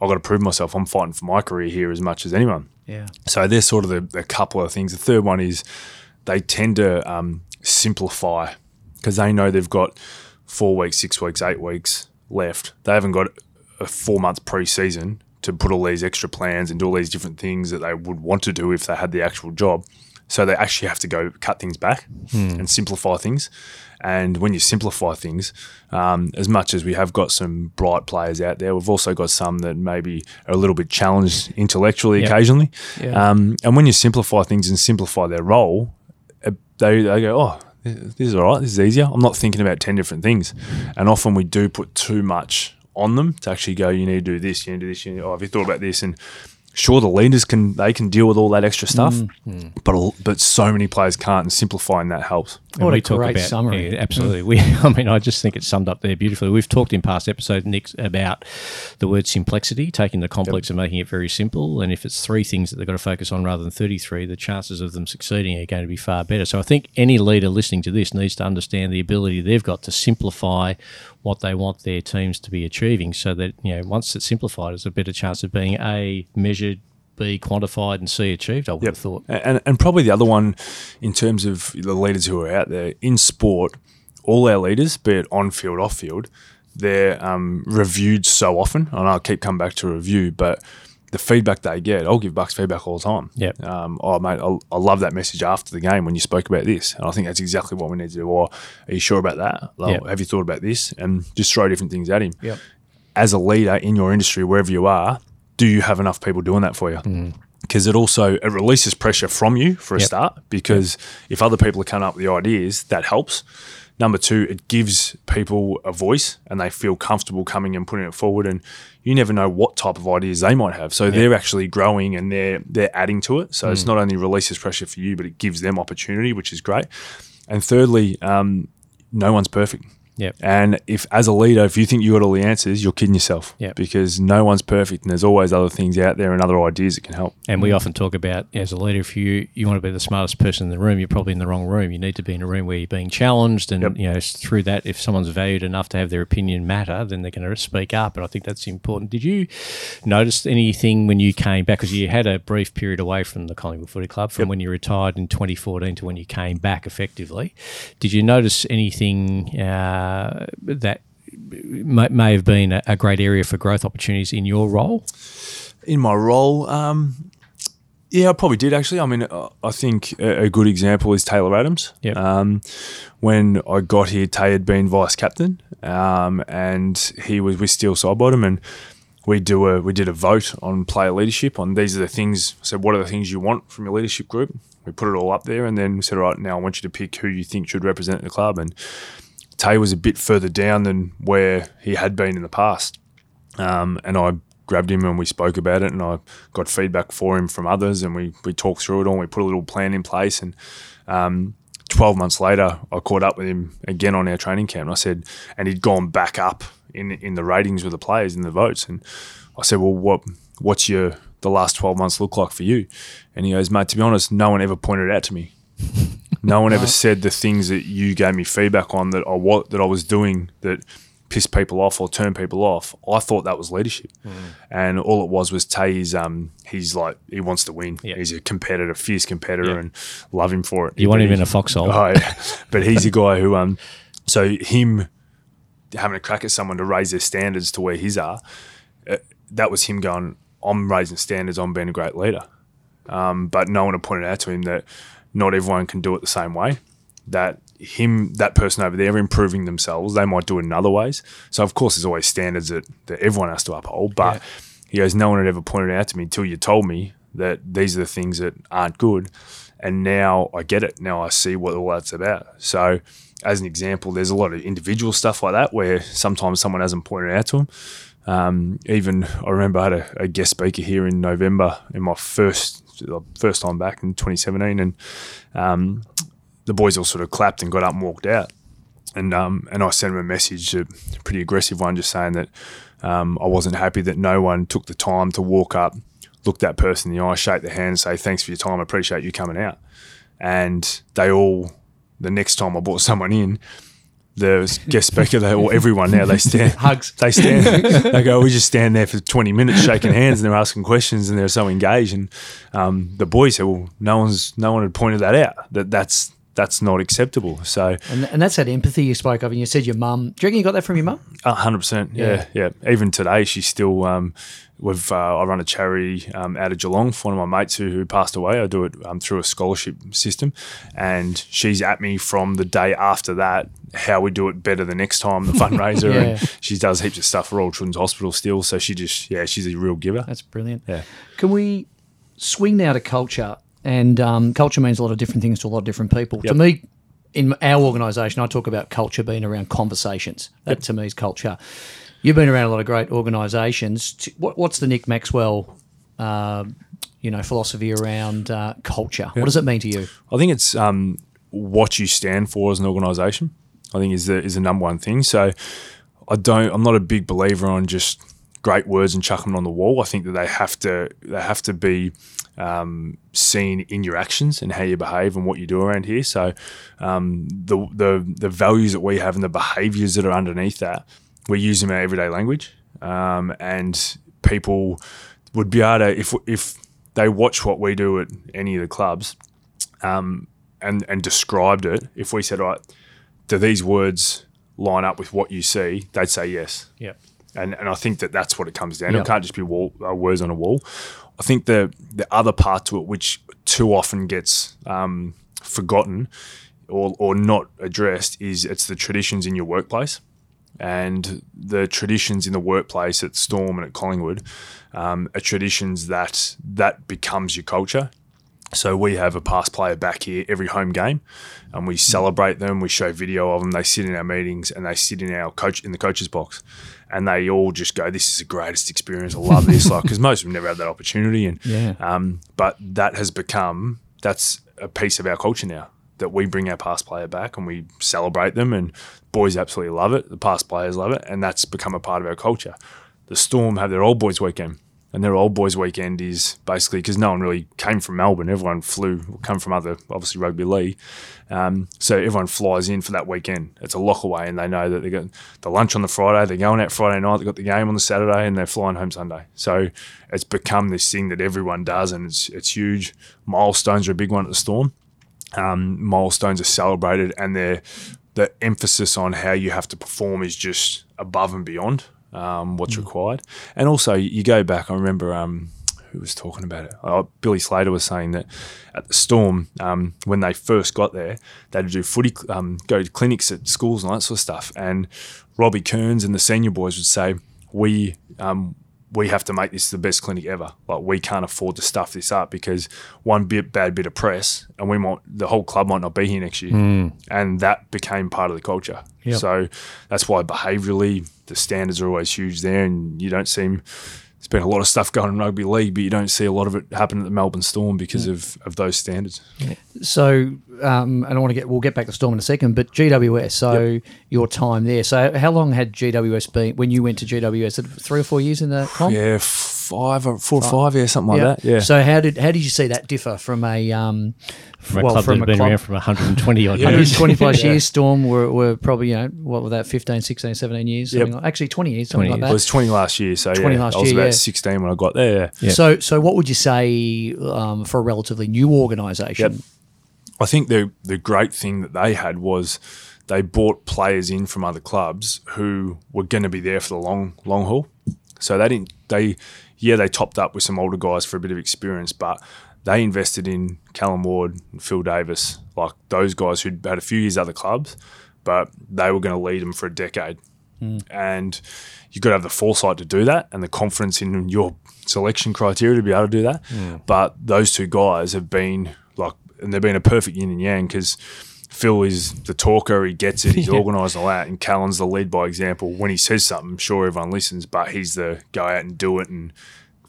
I've got to prove myself. I'm fighting for my career here as much as anyone. Yeah. So there's sort of the, the couple of things. The third one is they tend to um, simplify because they know they've got four weeks, six weeks, eight weeks left. They haven't got a four month pre-season to put all these extra plans and do all these different things that they would want to do if they had the actual job. So they actually have to go cut things back and simplify things. And when you simplify things, um, as much as we have got some bright players out there, we've also got some that maybe are a little bit challenged intellectually Yep. occasionally. Yeah. Um, and when you simplify things and simplify their role, uh, they, they go, oh, this is all right. This is easier. I'm not thinking about 10 different things. And often we do put too much on them to actually go, you need to do this, you need to do this. You need, oh, have you thought about this? And sure, the leaders can, they can deal with all that extra stuff, mm, mm. but, but so many players can't, and simplifying that helps. And What a talk great about, summary. yeah, mm. absolutely. We, I mean, I just think it's summed up there beautifully. We've talked in past episodes, Nick, about the word simplicity, taking the complex and making it very simple. And if it's three things that they've got to focus on rather than 33, the chances of them succeeding are going to be far better. So I think any leader listening to this needs to understand the ability they've got to simplify what they want their teams to be achieving so that, you know, once it's simplified, there's a better chance of being A, measured, B, quantified, and see achieved, I would have thought. And, and probably the other one, in terms of the leaders who are out there in sport, all our leaders, be it on field, off field, they're um, reviewed so often. And I'll keep coming back to review, but the feedback they get, I'll give Bucks feedback all the time. Yep. Um, oh, mate, I, I love that message after the game when you spoke about this. And I think that's exactly what we need to do. Or are you sure about that? Like, Yep. Have you thought about this? And just throw different things at him. Yep. As a leader in your industry, wherever you are, do you have enough people doing that for you? Because it also it releases pressure from you for a Yep. start. Because if other people are coming up with the ideas, that helps. Number two, it gives people a voice and they feel comfortable coming and putting it forward. And you never know what type of ideas they might have. So they're actually growing and they're they're adding to it. So it's not only releases pressure for you, but it gives them opportunity, which is great. And thirdly, um, no one's perfect. Yep. And if, as a leader, if you think you got all the answers, you're kidding yourself. Yep. Because no one's perfect, and there's always other things out there and other ideas that can help. And we often talk about as a leader, if you you want to be the smartest person in the room, you're probably in the wrong room. You need to be in a room where you're being challenged, and Yep. you know through that, if someone's valued enough to have their opinion matter, then they're going to speak up. And I think that's important. Did you notice anything when you came back? Because you had a brief period away from the Collingwood Footy Club from when you retired in 2014 to when you came back effectively. Did you notice anything uh, that may, may have been a, a great area for growth opportunities in your role? In my role, um, yeah, I probably did actually. I mean, uh, I think a, a good example is Taylor Adams. Yep. Um, when I got here, Tay had been vice captain, um, and he was with Steel Sidebottom, and we do a we did a vote on player leadership. On these are the things. So, what are the things you want from your leadership group? We put it all up there, and then we said, all right, now I want you to pick who you think should represent the club. And Tay was a bit further down than where he had been in the past. Um, and I grabbed him and we spoke about it and I got feedback for him from others and we, we talked through it all and we put a little plan in place and um, 12 months later I caught up with him again on our training camp and I said and he'd gone back up in in the ratings with the players in the votes. And I said well what what's your the last 12 months look like for you? And he goes mate to be honest no one ever pointed it out to me no one ever said the things that you gave me feedback on that I what that I was doing that pissed people off or turned people off. I thought that was leadership, Mm. and all it was was Tay. Um, he's like he wants to win. Yeah. He's a competitor, fierce competitor, Yeah. and love him for it. You want him in a foxhole? Oh, yeah. but he's a guy who um, so him having a crack at someone to raise their standards to where his are. Uh, that was him going. I'm raising standards. I'm being a great leader. Um, but no one had pointed out to him that not everyone can do it the same way. That him, that person over there, improving themselves, they might do it in other ways. So of course, there's always standards that, that everyone has to uphold. But he goes, no one had ever pointed out to me until you told me that these are the things that aren't good. And now I get it. Now I see what all that's about. So as an example, there's a lot of individual stuff like that where sometimes someone hasn't pointed out to them. Um, even I remember I had a, a guest speaker here in November in my first first time back in 2017, and um, the boys all sort of clapped and got up and walked out. And um, and I sent him a message, a pretty aggressive one, just saying that um, I wasn't happy that no one took the time to walk up, look that person in the eye, shake their hand, and say thanks for your time, I appreciate you coming out. And they all, the next time I brought someone in, the guest speaker, they all everyone now they stand Hugs. They stand. they go. We just stand there for twenty minutes, shaking hands, and they're asking questions, and they're so engaged. And um, the boys said, "Well, no one's, no one had pointed that out. That that's that's not acceptable." So, And, and that's that empathy you spoke of. And you said your mum. Do you reckon you got that from your mum? hundred percent. Yeah, yeah. Even today, she's still. Um, we've. Uh, I run a charity um, out of Geelong for one of my mates who, who passed away. I do it um, through a scholarship system, and she's at me from the day after that. How we do it better the next time, the fundraiser, Yeah. and she does heaps of stuff for Royal Children's Hospital still. So she just, yeah, she's a real giver. That's brilliant. Yeah. Can we swing now to culture? And um, culture means a lot of different things to a lot of different people. To me, in our organisation, I talk about culture being around conversations. That to me is culture. You've been around a lot of great organisations. What, what's the Nick Maxwell, uh, you know, philosophy around uh, culture? What does it mean to you? I think it's um, what you stand for as an organisation. I think is the is the number one thing. So I don't. I'm not a big believer on just great words and chuck them on the wall. I think that they have to they have to be um, seen in your actions and how you behave and what you do around here. So um, the the the values that we have and the behaviours that are underneath that, we use them in our everyday language, um, and people would be able to if if they watch what we do at any of the clubs, um, and and described it. If we said, right, do these words line up with what you see? They'd say yes. Yep. And, and I think that that's what it comes down to. Yep. It can't just be wall, uh, words on a wall. I think the the other part to it, which too often gets um, forgotten or, or not addressed, is it's the traditions in your workplace. And the traditions in the workplace at Storm and at Collingwood um, are traditions that that becomes your culture. So we have a past player back here every home game, and we celebrate them. We show video of them. They sit in our meetings and they sit in our coach in the coaches box, and they all just go, "This is the greatest experience. I love this." like because most of them never had that opportunity, and Yeah. um, but that has become that's a piece of our culture now that we bring our past player back and we celebrate them, and boys absolutely love it. The past players love it, and that's become a part of our culture. The Storm have their old boys weekend. And their old boys weekend is basically because no one really came from Melbourne. Everyone flew, come from other, obviously rugby league. Um, so everyone flies in for that weekend. It's a lock away, and they know that they got the lunch on the Friday. They're going out Friday night. they've got the game on the Saturday, and they're flying home Sunday. So it's become this thing that everyone does, and it's it's huge. Milestones are a big one at the Storm. Um, milestones are celebrated, and they're the emphasis on how you have to perform is just above and beyond um, what's required. And also, you go back. I remember um, who was talking about it. Oh, Billy Slater was saying that at the Storm, um, when they first got there, they'd do footy, um, go to clinics at schools and all that sort of stuff. And Robbie Kearns and the senior boys would say, "We." We have to make this the best clinic ever. Like we can't afford to stuff this up because one bit bad bit of press, and we might the whole club might not be here next year, hmm. and that became part of the culture. Yep. So that's why behaviourally the standards are always huge there, and you don't seem. There's been a lot of stuff going on in rugby league, but you don't see a lot of it happen at the Melbourne Storm because of, of those standards. So, um, and I want to get we'll get back to Storm in a second, but GWS. So your time there. So how long had GWS been when you went to GWS? Three or four years in the comp. Yeah, five or four or five, yeah, something like that. Yeah. So how did how did you see that differ from a um, From a club that had been around from 120 odd Yeah. years. 120 plus Yeah. years. Storm were, were probably you know what were that 15, 16, 17 years. Something Yep. like, actually 20 years. Something 20 like it was 20 last year, so 20 yeah, last I was year, about yeah. 16 when I got there. Yeah. So so what would you say um, for a relatively new organisation? Yep. I think the the great thing that they had was they brought players in from other clubs who were going to be there for the long long haul. So they didn't they yeah they topped up with some older guys for a bit of experience, but they invested in Callan Ward and Phil Davis, like those guys who'd had a few years at other clubs, but they were going to lead them for a decade. Hmm. And you've got to have the foresight to do that and the confidence in your selection criteria to be able to do that. Hmm. But those two guys have been like, and they've been a perfect yin and yang because Phil is the talker, he gets it, he's organised all that, and Callan's the lead by example. When he says something, I'm sure everyone listens, but he's the go out and do it and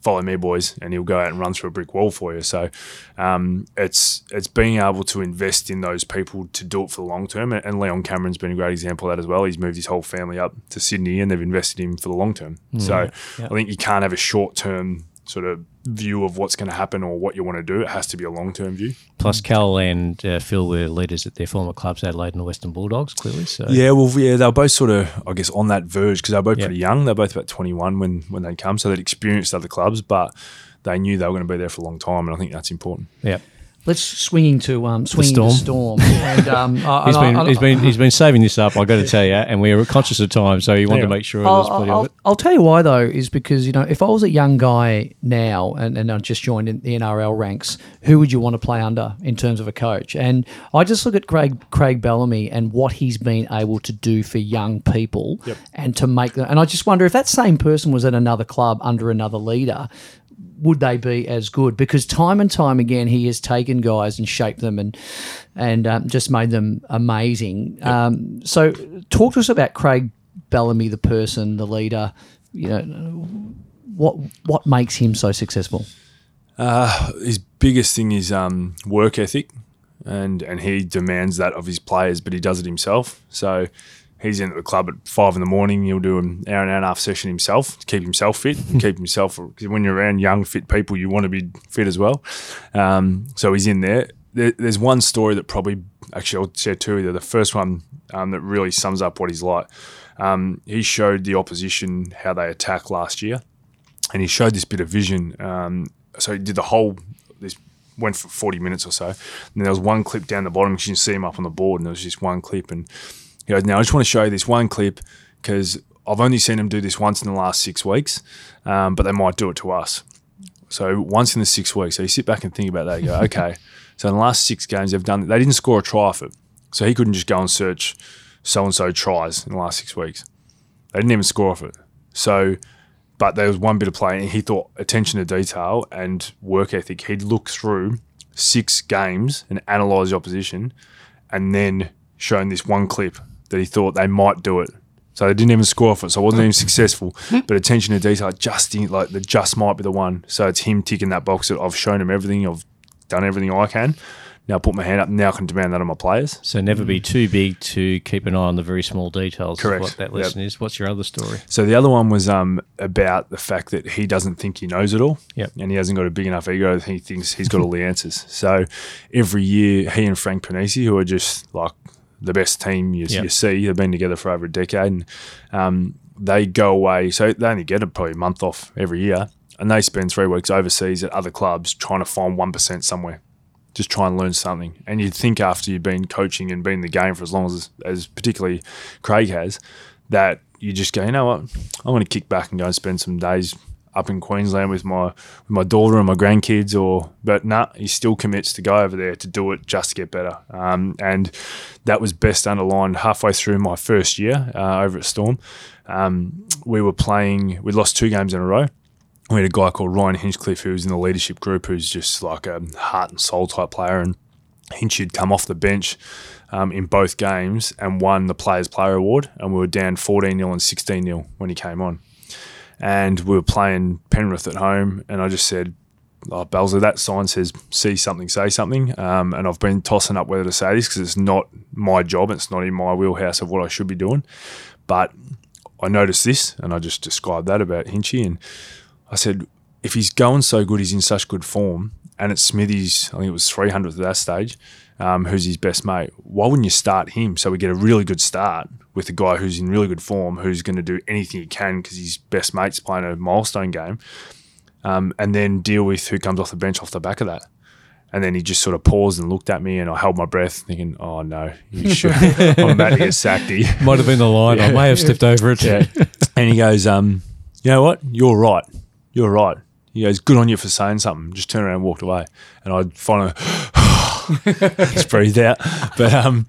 follow me, boys, and he'll go out and run through a brick wall for you. So um, it's it's being able to invest in those people to do it for the long term. And Leon Cameron's been a great example of that as well. He's moved his whole family up to Sydney, and they've invested in him for the long term. So I think you can't have a short term sort of view of what's going to happen or what you want to do. It has to be a long term view. Plus, Cal and uh, Phil were leaders at their former clubs, Adelaide and the Western Bulldogs, clearly. So Yeah, well, yeah, they were both sort of, I guess, on that verge because they were both pretty young. They're both about 21 when, when they come, so they'd experienced other clubs, but they knew they were going to be there for a long time, and I think that's important. yeah. Let's swinging to um, swinging Storm. to Storm. and um, I, He's been, I- he's been he's been saving this up. I got to tell you, and we are conscious of time, so he wanted to make sure I'll, there's I'll, of it. I'll tell you why though is because you know if I was a young guy now and, and I just joined in the NRL ranks, who would you want to play under in terms of a coach? And I just look at Craig Craig Bellamy and what he's been able to do for young people and to make them. And I just wonder if that same person was at another club under another leader. Would they be as good? Because time and time again, he has taken guys and shaped them and and um, just made them amazing. Um, so, talk to us about Craig Bellamy, the person, the leader. You know, what what makes him so successful? his biggest thing is um, work ethic. and and he demands that of his players, but he does it himself. So he's in at the club at five in the morning. He'll do an hour and a half session himself to keep himself fit, keep himself. Because when you're around young, fit people, you want to be fit as well. Um, so he's in there. there. There's one story that probably actually I'll share two. The first one um, that really sums up what he's like. Um, he showed the opposition how they attack last year, and he showed this bit of vision. Um, so he did the whole this went for 40 minutes or so. And there was one clip down the bottom, you can see him up on the board, and there was just one clip. And he goes, Now I just want to show you this one clip because I've only seen them do this once in the last six weeks, um, but they might do it to us. So once in the six weeks. So you sit back and think about that. You go, okay. So in the last six games, they've done. They didn't score a try for it, so he couldn't just go and search so and so tries in the last six weeks. They didn't even score off it. So, but there was one bit of play, and he thought attention to detail and work ethic. He'd look through six games and analyse the opposition, and then shown this one clip that he thought they might do it. So they didn't even score off it, so it wasn't even successful. But attention to detail, just in, like the just might be the one. So it's him ticking that box that I've shown him everything, I've done everything I can. Now put my hand up. Now I can demand that of my players. So never be too big to keep an eye on the very small details Correct. of what that Yep. lesson is. What's your other story? So the other one was um, about the fact that he doesn't think he knows it all, Yep. and he hasn't got a big enough ego. He thinks he's got all the answers. So every year, he and Frank Ponissi, who are just like the best team you, Yep. you see, they've been together for over a decade, and um, they go away. So they only get a, probably a month off every year, and they spend three weeks overseas at other clubs trying to find one percent somewhere. Just try and learn something, and you'd think after you've been coaching and been in the game for as long as, as particularly Craig has, that you just go, you know what, I'm going to kick back and go and spend some days up in Queensland with my with my daughter and my grandkids. Or but nah, he still commits to go over there to do it just to get better. Um, and that was best underlined halfway through my first year uh, over at Storm. Um, we were playing. We lost two games in a row. We had a guy called Ryan Hinchcliffe who was in the leadership group, who's just like a heart and soul type player, and Hinch had come off the bench um, in both games and won the Players Player Award, and we were down 14 0 and 16 0 when he came on. And we were playing Penrith at home, and I just said, oh, Belzer, that sign says see something, say something. Um, and I've been tossing up whether to say this because it's not my job, it's not in my wheelhouse of what I should be doing. But I noticed this, and I just described that about Hinchy, and I said, if he's going so good, he's in such good form, and it's Smithy's, I think it was 300th at that stage, um, who's his best mate. Why wouldn't you start him so we get a really good start with a guy who's in really good form, who's going to do anything he can because his best mate's playing a milestone game, um, and then deal with who comes off the bench off the back of that. And then he just sort of paused and looked at me, and I held my breath, thinking, "Oh no, you should." I'm about to get sacked here. Might have been the line. I may have stepped over it. Yeah. and he goes, um, you know what? You're right. You're right. He goes, good on you for saying something. Just turned around and walked away. And I finally just breathed out. But um,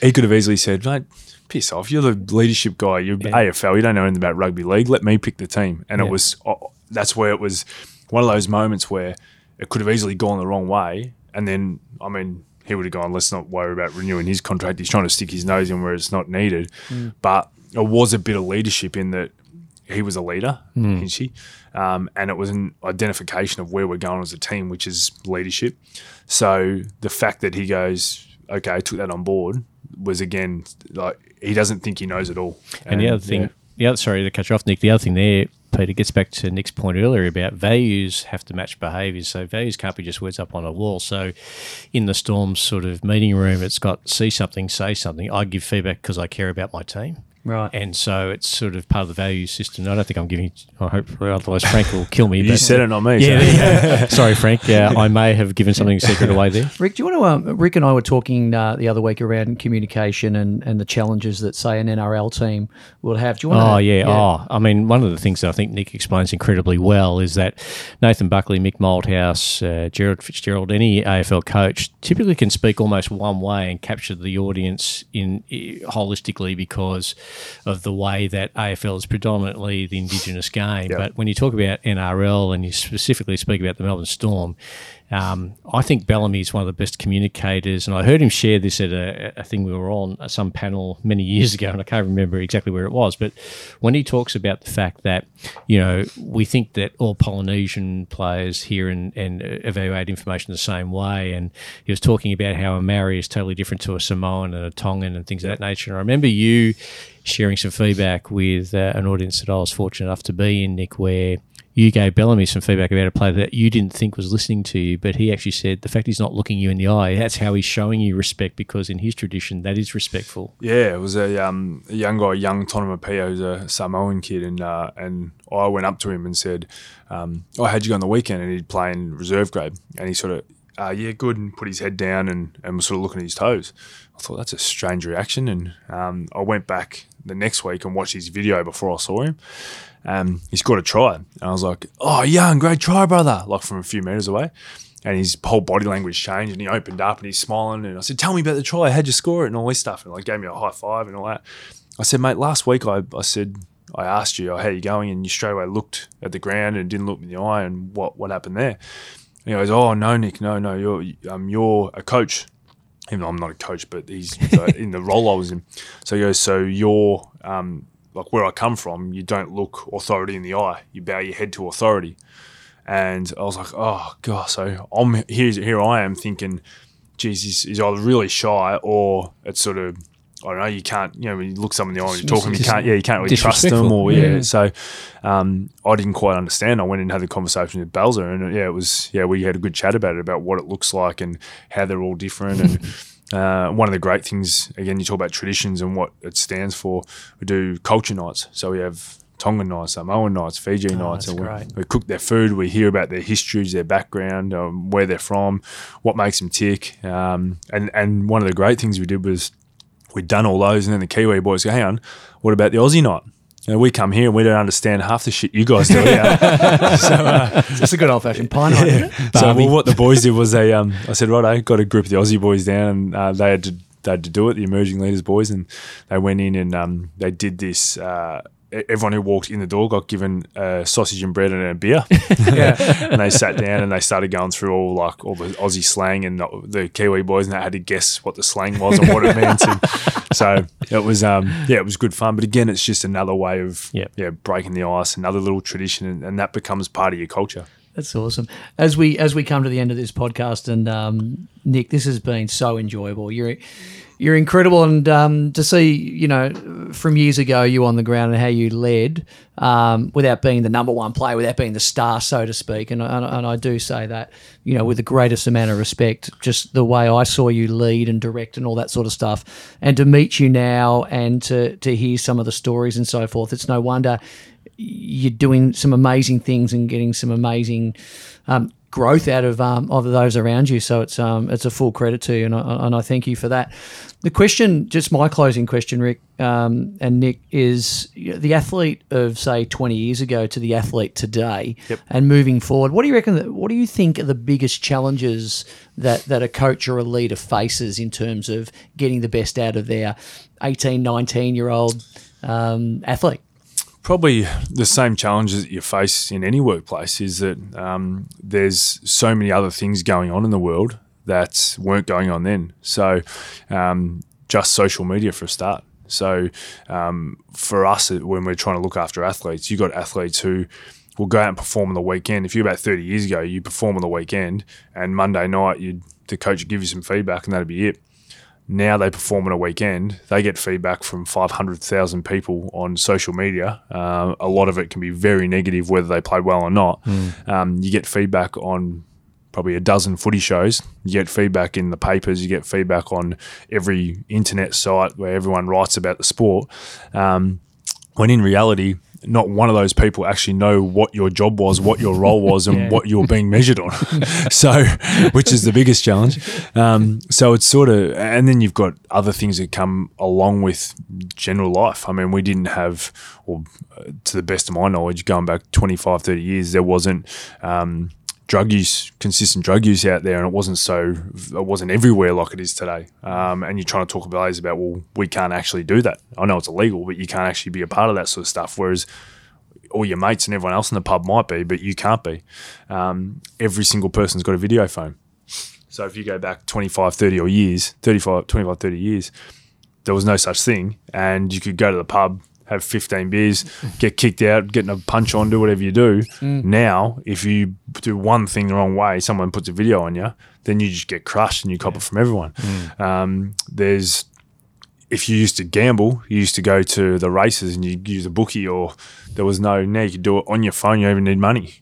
he could have easily said, mate, piss off. You're the leadership guy. You're AFL. You don't know anything about rugby league. Let me pick the team. And Yeah. it was, oh, that's where it was one of those moments where it could have easily gone the wrong way. And then, I mean, he would have gone, let's not worry about renewing his contract. He's trying to stick his nose in where it's not needed. But it was a bit of leadership in that he was a leader, Hinchy, um, and it was an identification of where we're going as a team, which is leadership. So the fact that he goes, okay, I took that on board, was again like he doesn't think he knows it all. And the other thing, yeah. the other sorry to cut you off, Nick. The other thing there, Peter, gets back to Nick's point earlier about values have to match behaviours. So values can't be just words up on a wall. So in the Storm's sort of meeting room, it's got see something, say something. I give feedback because I care about my team. Right. And so it's sort of part of the value system. I don't think I'm giving. I hope otherwise Frank will kill me. you but- said it, not me. Yeah, so- yeah. sorry, Frank. Yeah, I may have given something secret away there. Rick, do you want to? Um, Rick and I were talking uh, the other week around communication and, and the challenges that, say, an NRL team will have. Do you want? Oh to, yeah. Oh, I mean, one of the things that I think Nick explains incredibly well is that Nathan Buckley, Mick Malthouse, uh, Gerald Fitzgerald, any AFL coach typically can speak almost one way and capture the audience in i- holistically because of the way that AFL is predominantly the Indigenous game. But when you talk about NRL and you specifically speak about the Melbourne Storm. Um, I think Bellamy is one of the best communicators, and I heard him share this at a, a thing we were on, some panel many years ago, and I can't remember exactly where it was. But when he talks about the fact that, you know, we think that all Polynesian players hear and, and evaluate information the same way, and he was talking about how a Maori is totally different to a Samoan and a Tongan and things of that nature. And I remember you sharing some feedback with uh, an audience that I was fortunate enough to be in, Nick, where you gave Bellamy some feedback about a player that you didn't think was listening to you, but he actually said the fact he's not looking you in the eye, that's how he's showing you respect because in his tradition, that is respectful. Yeah, it was a, um, a young guy, young Tonomapia, who's a Samoan kid, and uh, and I went up to him and said, um, "Oh, how'd you go on the weekend?" And he'd play in reserve grade, and he sort of, uh, "Yeah, good," and put his head down and, and was sort of looking at his toes. I thought that's a strange reaction, and um, I went back the next week and watched his video before I saw him, um, he scored a try. And I was like, oh, young, great try, brother, like from a few metres away. And his whole body language changed and he opened up and he's smiling. And I said, tell me about the try. How'd you score it? And all this stuff. And like gave me a high five and all that. I said, mate, last week I, I said, I asked you, oh, how you going? And you straight away looked at the ground and didn't look me in the eye. And what, what happened there? And he goes, oh, no, Nick, no, no, you're, um, you're a coach. Even though I'm not a coach, but he's in the role I was in. So he goes, so you're um, like where I come from, you don't look authority in the eye. You bow your head to authority. And I was like, oh god. So I'm here. Here I am thinking, geez, he's, he's either really shy or it's sort of I don't know. You can't, you know, when you look someone in the eye and you talk them, you can't, yeah, you can't really trust them, or yeah. yeah. So um, I didn't quite understand. I went and had a conversation with Belzer, and yeah, it was yeah, we had a good chat about it about what it looks like and how they're all different and. Uh, one of the great things, again, you talk about traditions and what it stands for. We do culture nights. So we have Tongan nights, Samoan nights, Fiji oh, nights. And we, we, cook their food. We hear about their histories, their background, um, where they're from, what makes them tick. Um, and, and one of the great things we did was we'd done all those, and then the Kiwi boys go, hang on, what about the Aussie night? You know, we come here and we don't understand half the shit you guys do. Yeah. so uh, it's a good old fashioned night. Yeah. So well, what the boys did was they, um, I said, right, I got a group of the Aussie boys down, and uh, they had to they had to do it, the emerging leaders boys, and they went in and um, they did this. Uh, everyone who walked in the door got given a sausage and bread and a beer. and they sat down and they started going through all like all the Aussie slang and the Kiwi boys and they had to guess what the slang was and what it meant. And so it was um, yeah, it was good fun. But again, it's just another way of yep. yeah breaking the ice, another little tradition, and, and that becomes part of your culture. That's awesome. As we as we come to the end of this podcast, and um, Nick, this has been so enjoyable. You're you're incredible, and um, to see you know from years ago you on the ground and how you led um, without being the number one player, without being the star, so to speak. And, and, and I do say that you know with the greatest amount of respect, just the way I saw you lead and direct and all that sort of stuff, and to meet you now and to to hear some of the stories and so forth. It's no wonder you're doing some amazing things and getting some amazing um, growth out of um, of those around you. So it's um, it's a full credit to you, and I, and I thank you for that. The question, just my closing question, Rick um, and Nick, is the athlete of say 20 years ago to the athlete today, yep. and moving forward. What do you reckon? That, what do you think are the biggest challenges that that a coach or a leader faces in terms of getting the best out of their 18, 19 year old um, athlete? Probably the same challenges that you face in any workplace is that um, there's so many other things going on in the world that weren't going on then. So, um, just social media for a start. So, um, for us, when we're trying to look after athletes, you've got athletes who will go out and perform on the weekend. If you're about 30 years ago, you perform on the weekend, and Monday night, you the coach would give you some feedback, and that'd be it now they perform on a weekend, they get feedback from 500,000 people on social media. Uh, a lot of it can be very negative, whether they played well or not. Mm. Um, you get feedback on probably a dozen footy shows. You get feedback in the papers. You get feedback on every internet site where everyone writes about the sport. Um, when in reality, not one of those people actually know what your job was, what your role was, and yeah. what you're being measured on. so, which is the biggest challenge. Um, so it's sort of, and then you've got other things that come along with general life. I mean, we didn't have, or uh, to the best of my knowledge, going back 25, 30 years, there wasn't. Um, drug use, consistent drug use out there, and it wasn't so, it wasn't everywhere like it is today. Um, and you're trying to talk about about, well, we can't actually do that. I know it's illegal, but you can't actually be a part of that sort of stuff. Whereas all your mates and everyone else in the pub might be, but you can't be. Um, every single person's got a video phone. So if you go back 25, 30 or years, 35, 25, 30 years, there was no such thing. And you could go to the pub, have 15 beers, get kicked out, getting a punch on, do whatever you do. Now, if you do one thing the wrong way, someone puts a video on you, then you just get crushed and you cop it from everyone. Um, there's if you used to gamble, you used to go to the races and you use a bookie, or there was no. Now you can do it on your phone. You don't even need money.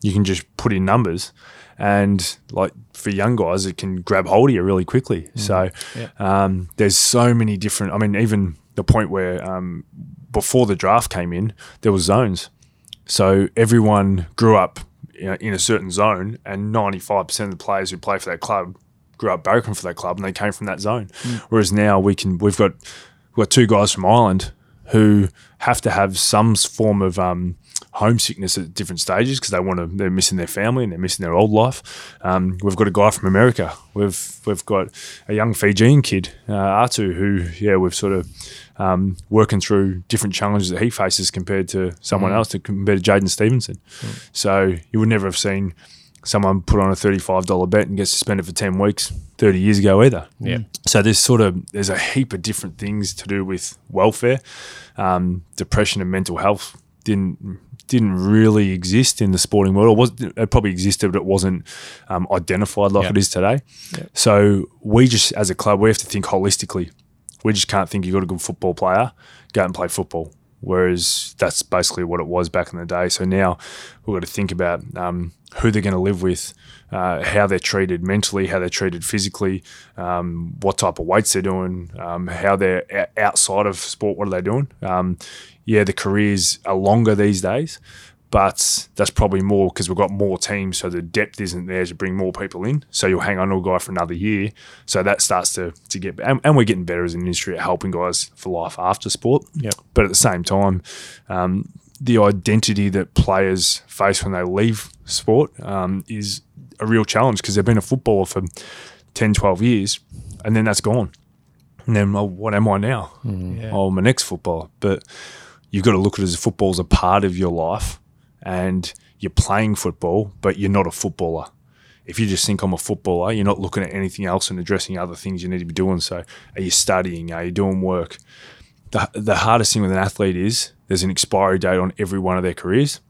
You can just put in numbers, and like for young guys, it can grab hold of you really quickly. So um, there's so many different. I mean, even the point where um, before the draft came in, there was zones. So everyone grew up you know, in a certain zone, and 95% of the players who play for that club grew up broken for that club, and they came from that zone. Hmm. Whereas now we can, we've got we've got two guys from Ireland who have to have some form of um, homesickness at different stages because they want to, they're missing their family and they're missing their old life. Um, we've got a guy from America. We've we've got a young Fijian kid, uh, Artu, who yeah, we've sort of um, working through different challenges that he faces compared to someone else, to compared to Jaden Stevenson. So you would never have seen someone put on a thirty-five dollar bet and get suspended for ten weeks thirty years ago either. Yeah. So there's sort of there's a heap of different things to do with welfare, um, depression, and mental health didn't didn't really exist in the sporting world. It was it probably existed, but it wasn't um, identified like Yeah. it is today. So we just as a club we have to think holistically. We just can't think you've got a good football player, go out and play football. Whereas that's basically what it was back in the day. So now we've got to think about um, who they're going to live with, uh, how they're treated mentally, how they're treated physically, um, what type of weights they're doing, um, how they're outside of sport, what are they doing? Um, yeah, the careers are longer these days, but that's probably more because we've got more teams, so the depth isn't there to bring more people in. So you'll hang on to a guy for another year. So that starts to, to get, and, and we're getting better as an industry at helping guys for life after sport. Yep. But at the same time, um, the identity that players face when they leave sport um, is a real challenge because they've been a footballer for 10, 12 years and then that's gone. And then, well, what am I now? Oh, I'm an ex footballer. But you've got to look at it as football's a part of your life and you're playing football, but you're not a footballer. If you just think I'm a footballer, you're not looking at anything else and addressing other things you need to be doing. So, are you studying? Are you doing work? The, the hardest thing with an athlete is there's an expiry date on every one of their careers,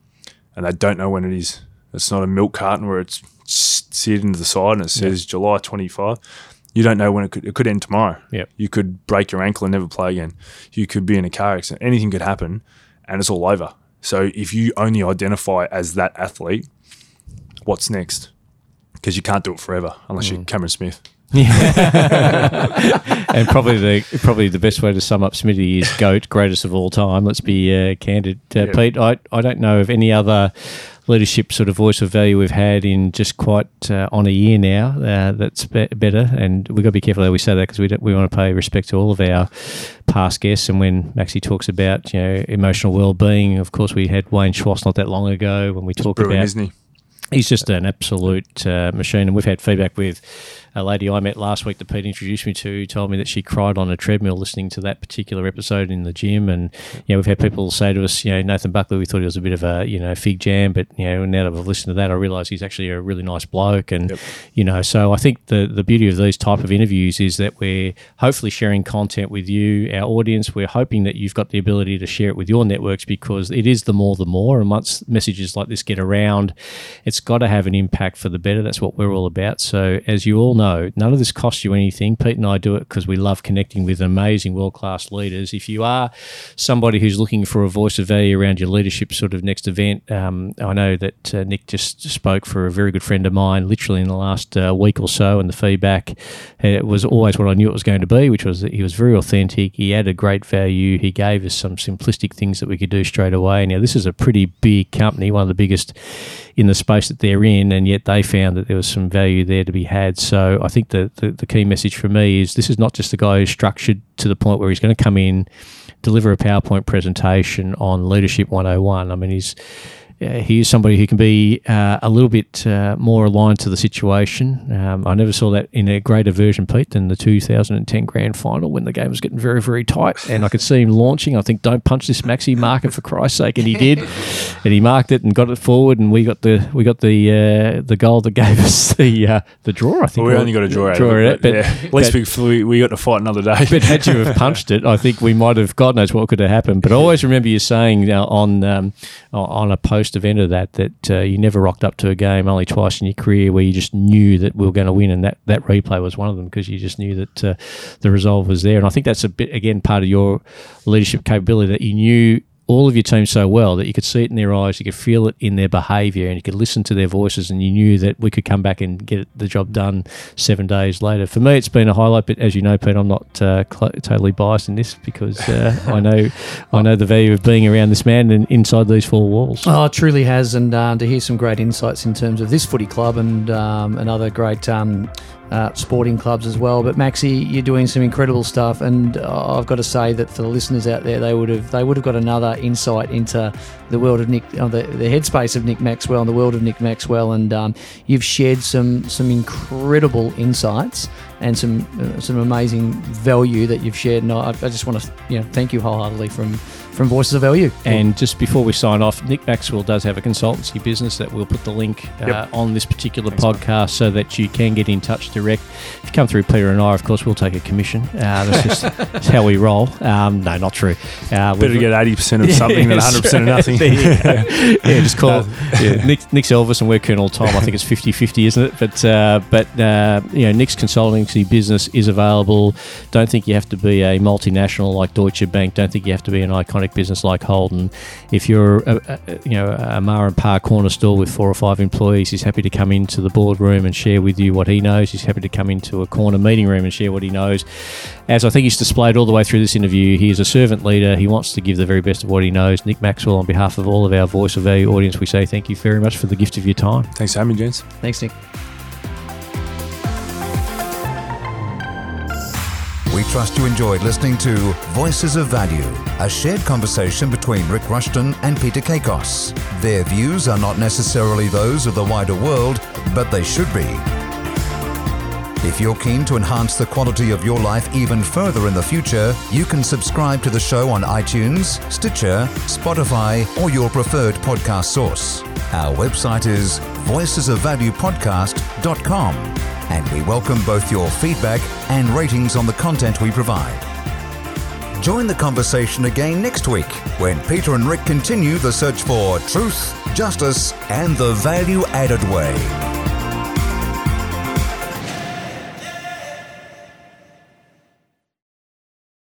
and they don't know when it is. It's not a milk carton where it's seared into the side and it says July 25. You don't know when it could. It could end tomorrow. Yep. You could break your ankle and never play again. You could be in a car accident. Anything could happen, and it's all over. So if you only identify as that athlete, what's next? Because you can't do it forever unless you're Cameron Smith. and probably the probably the best way to sum up Smitty is goat, greatest of all time. Let's be uh, candid, uh, Yeah. Pete. I I don't know of any other leadership sort of voice of value we've had in just quite uh, on a year now. Uh, that's be- better, and we've got to be careful how we say that because we we want to pay respect to all of our past guests. And when Maxie talks about you know emotional well being, of course we had Wayne Schwass not that long ago when we talked about isn't he? He's just an absolute uh, machine, and we've had feedback with a lady I met last week that Pete introduced me to. Told me that she cried on a treadmill listening to that particular episode in the gym, and you know we've had people say to us, you know Nathan Buckley, we thought he was a bit of a you know fig jam, but you know now that I've listened to that, I realise he's actually a really nice bloke, and Yep. you know so I think the the beauty of these type of interviews is that we're hopefully sharing content with you, our audience. We're hoping that you've got the ability to share it with your networks because it is the more the more, and once messages like this get around, it's got to have an impact for the better. That's what we're all about. So, as you all know, none of this costs you anything. Pete and I do it because we love connecting with amazing world class leaders. If you are somebody who's looking for a voice of value around your leadership sort of next event, um, I know that uh, Nick just spoke for a very good friend of mine literally in the last uh, week or so, and the feedback uh, was always what I knew it was going to be, which was that he was very authentic. He added great value. He gave us some simplistic things that we could do straight away. Now, this is a pretty big company, one of the biggest in the space that they're in, and yet they found that there was some value there to be had. So I think the, the, the key message for me is this is not just the guy who's structured to the point where he's going to come in, deliver a PowerPoint presentation on Leadership 101. I mean, he's he is somebody who can be uh, a little bit uh, more aligned to the situation. Um, I never saw that in a greater version, Pete, than the 2010 grand final when the game was getting very, very tight. And I could see him launching. I think, don't punch this Maxi, mark it for Christ's sake. And he did. and he marked it and got it forward. And we got the we got the uh, the goal that gave us the uh, the draw, I think. Well, we only got a draw, draw out it, of it. But, yeah. At least we, we got to fight another day. but had you have punched it, I think we might have, God knows what could have happened. But I always remember you saying uh, on um, on a post event of that that uh, you never rocked up to a game only twice in your career where you just knew that we were going to win, and that, that replay was one of them because you just knew that uh, the resolve was there. And I think that's a bit again part of your leadership capability that you knew all of your team so well that you could see it in their eyes, you could feel it in their behaviour, and you could listen to their voices, and you knew that we could come back and get the job done seven days later. For me, it's been a highlight, but as you know, Pete, I'm not uh, cl- totally biased in this because uh, I know I know the value of being around this man and inside these four walls. Oh, it truly has, and uh, to hear some great insights in terms of this footy club and um, another great um, uh, sporting clubs as well. But Maxi, you're doing some incredible stuff, and uh, I've got to say that for the listeners out there, they would have they would have got another insight into the world of Nick, uh, the, the headspace of Nick Maxwell and the world of Nick Maxwell, and um, you've shared some some incredible insights and some uh, some amazing value that you've shared. And I, I just want to you know thank you wholeheartedly from from Voices of Value. And just before we sign off, Nick Maxwell does have a consultancy business that we'll put the link uh, yep. on this particular Thanks, podcast man. so that you can get in touch direct. If you come through Peter and I, of course, we'll take a commission. Uh, that's just that's how we roll. Um, no, not true. Uh, Better get 80% of something than 100% of nothing. yeah, just call yeah, Nick, Nick's Elvis and we're Colonel Tom. I think it's 50-50, isn't it? But, uh, but uh, you know, Nick's consultancy business is available. Don't think you have to be a multinational like Deutsche Bank. Don't think you have to be an iconic business like Holden, if you're a, a, you know a Ma and Pa corner store with four or five employees, he's happy to come into the boardroom and share with you what he knows. He's happy to come into a corner meeting room and share what he knows. As I think he's displayed all the way through this interview, he is a servant leader. He wants to give the very best of what he knows. Nick Maxwell, on behalf of all of our Voice of Value audience, we say thank you very much for the gift of your time. Thanks for having me, gents. Thanks, Nick. We trust you enjoyed listening to Voices of Value, a shared conversation between Rick Rushton and Peter Kakos. Their views are not necessarily those of the wider world, but they should be. If you're keen to enhance the quality of your life even further in the future, you can subscribe to the show on iTunes, Stitcher, Spotify, or your preferred podcast source. Our website is voicesofvaluepodcast.com and we welcome both your feedback and ratings on the content we provide. Join the conversation again next week when Peter and Rick continue the search for truth, justice, and the value added way.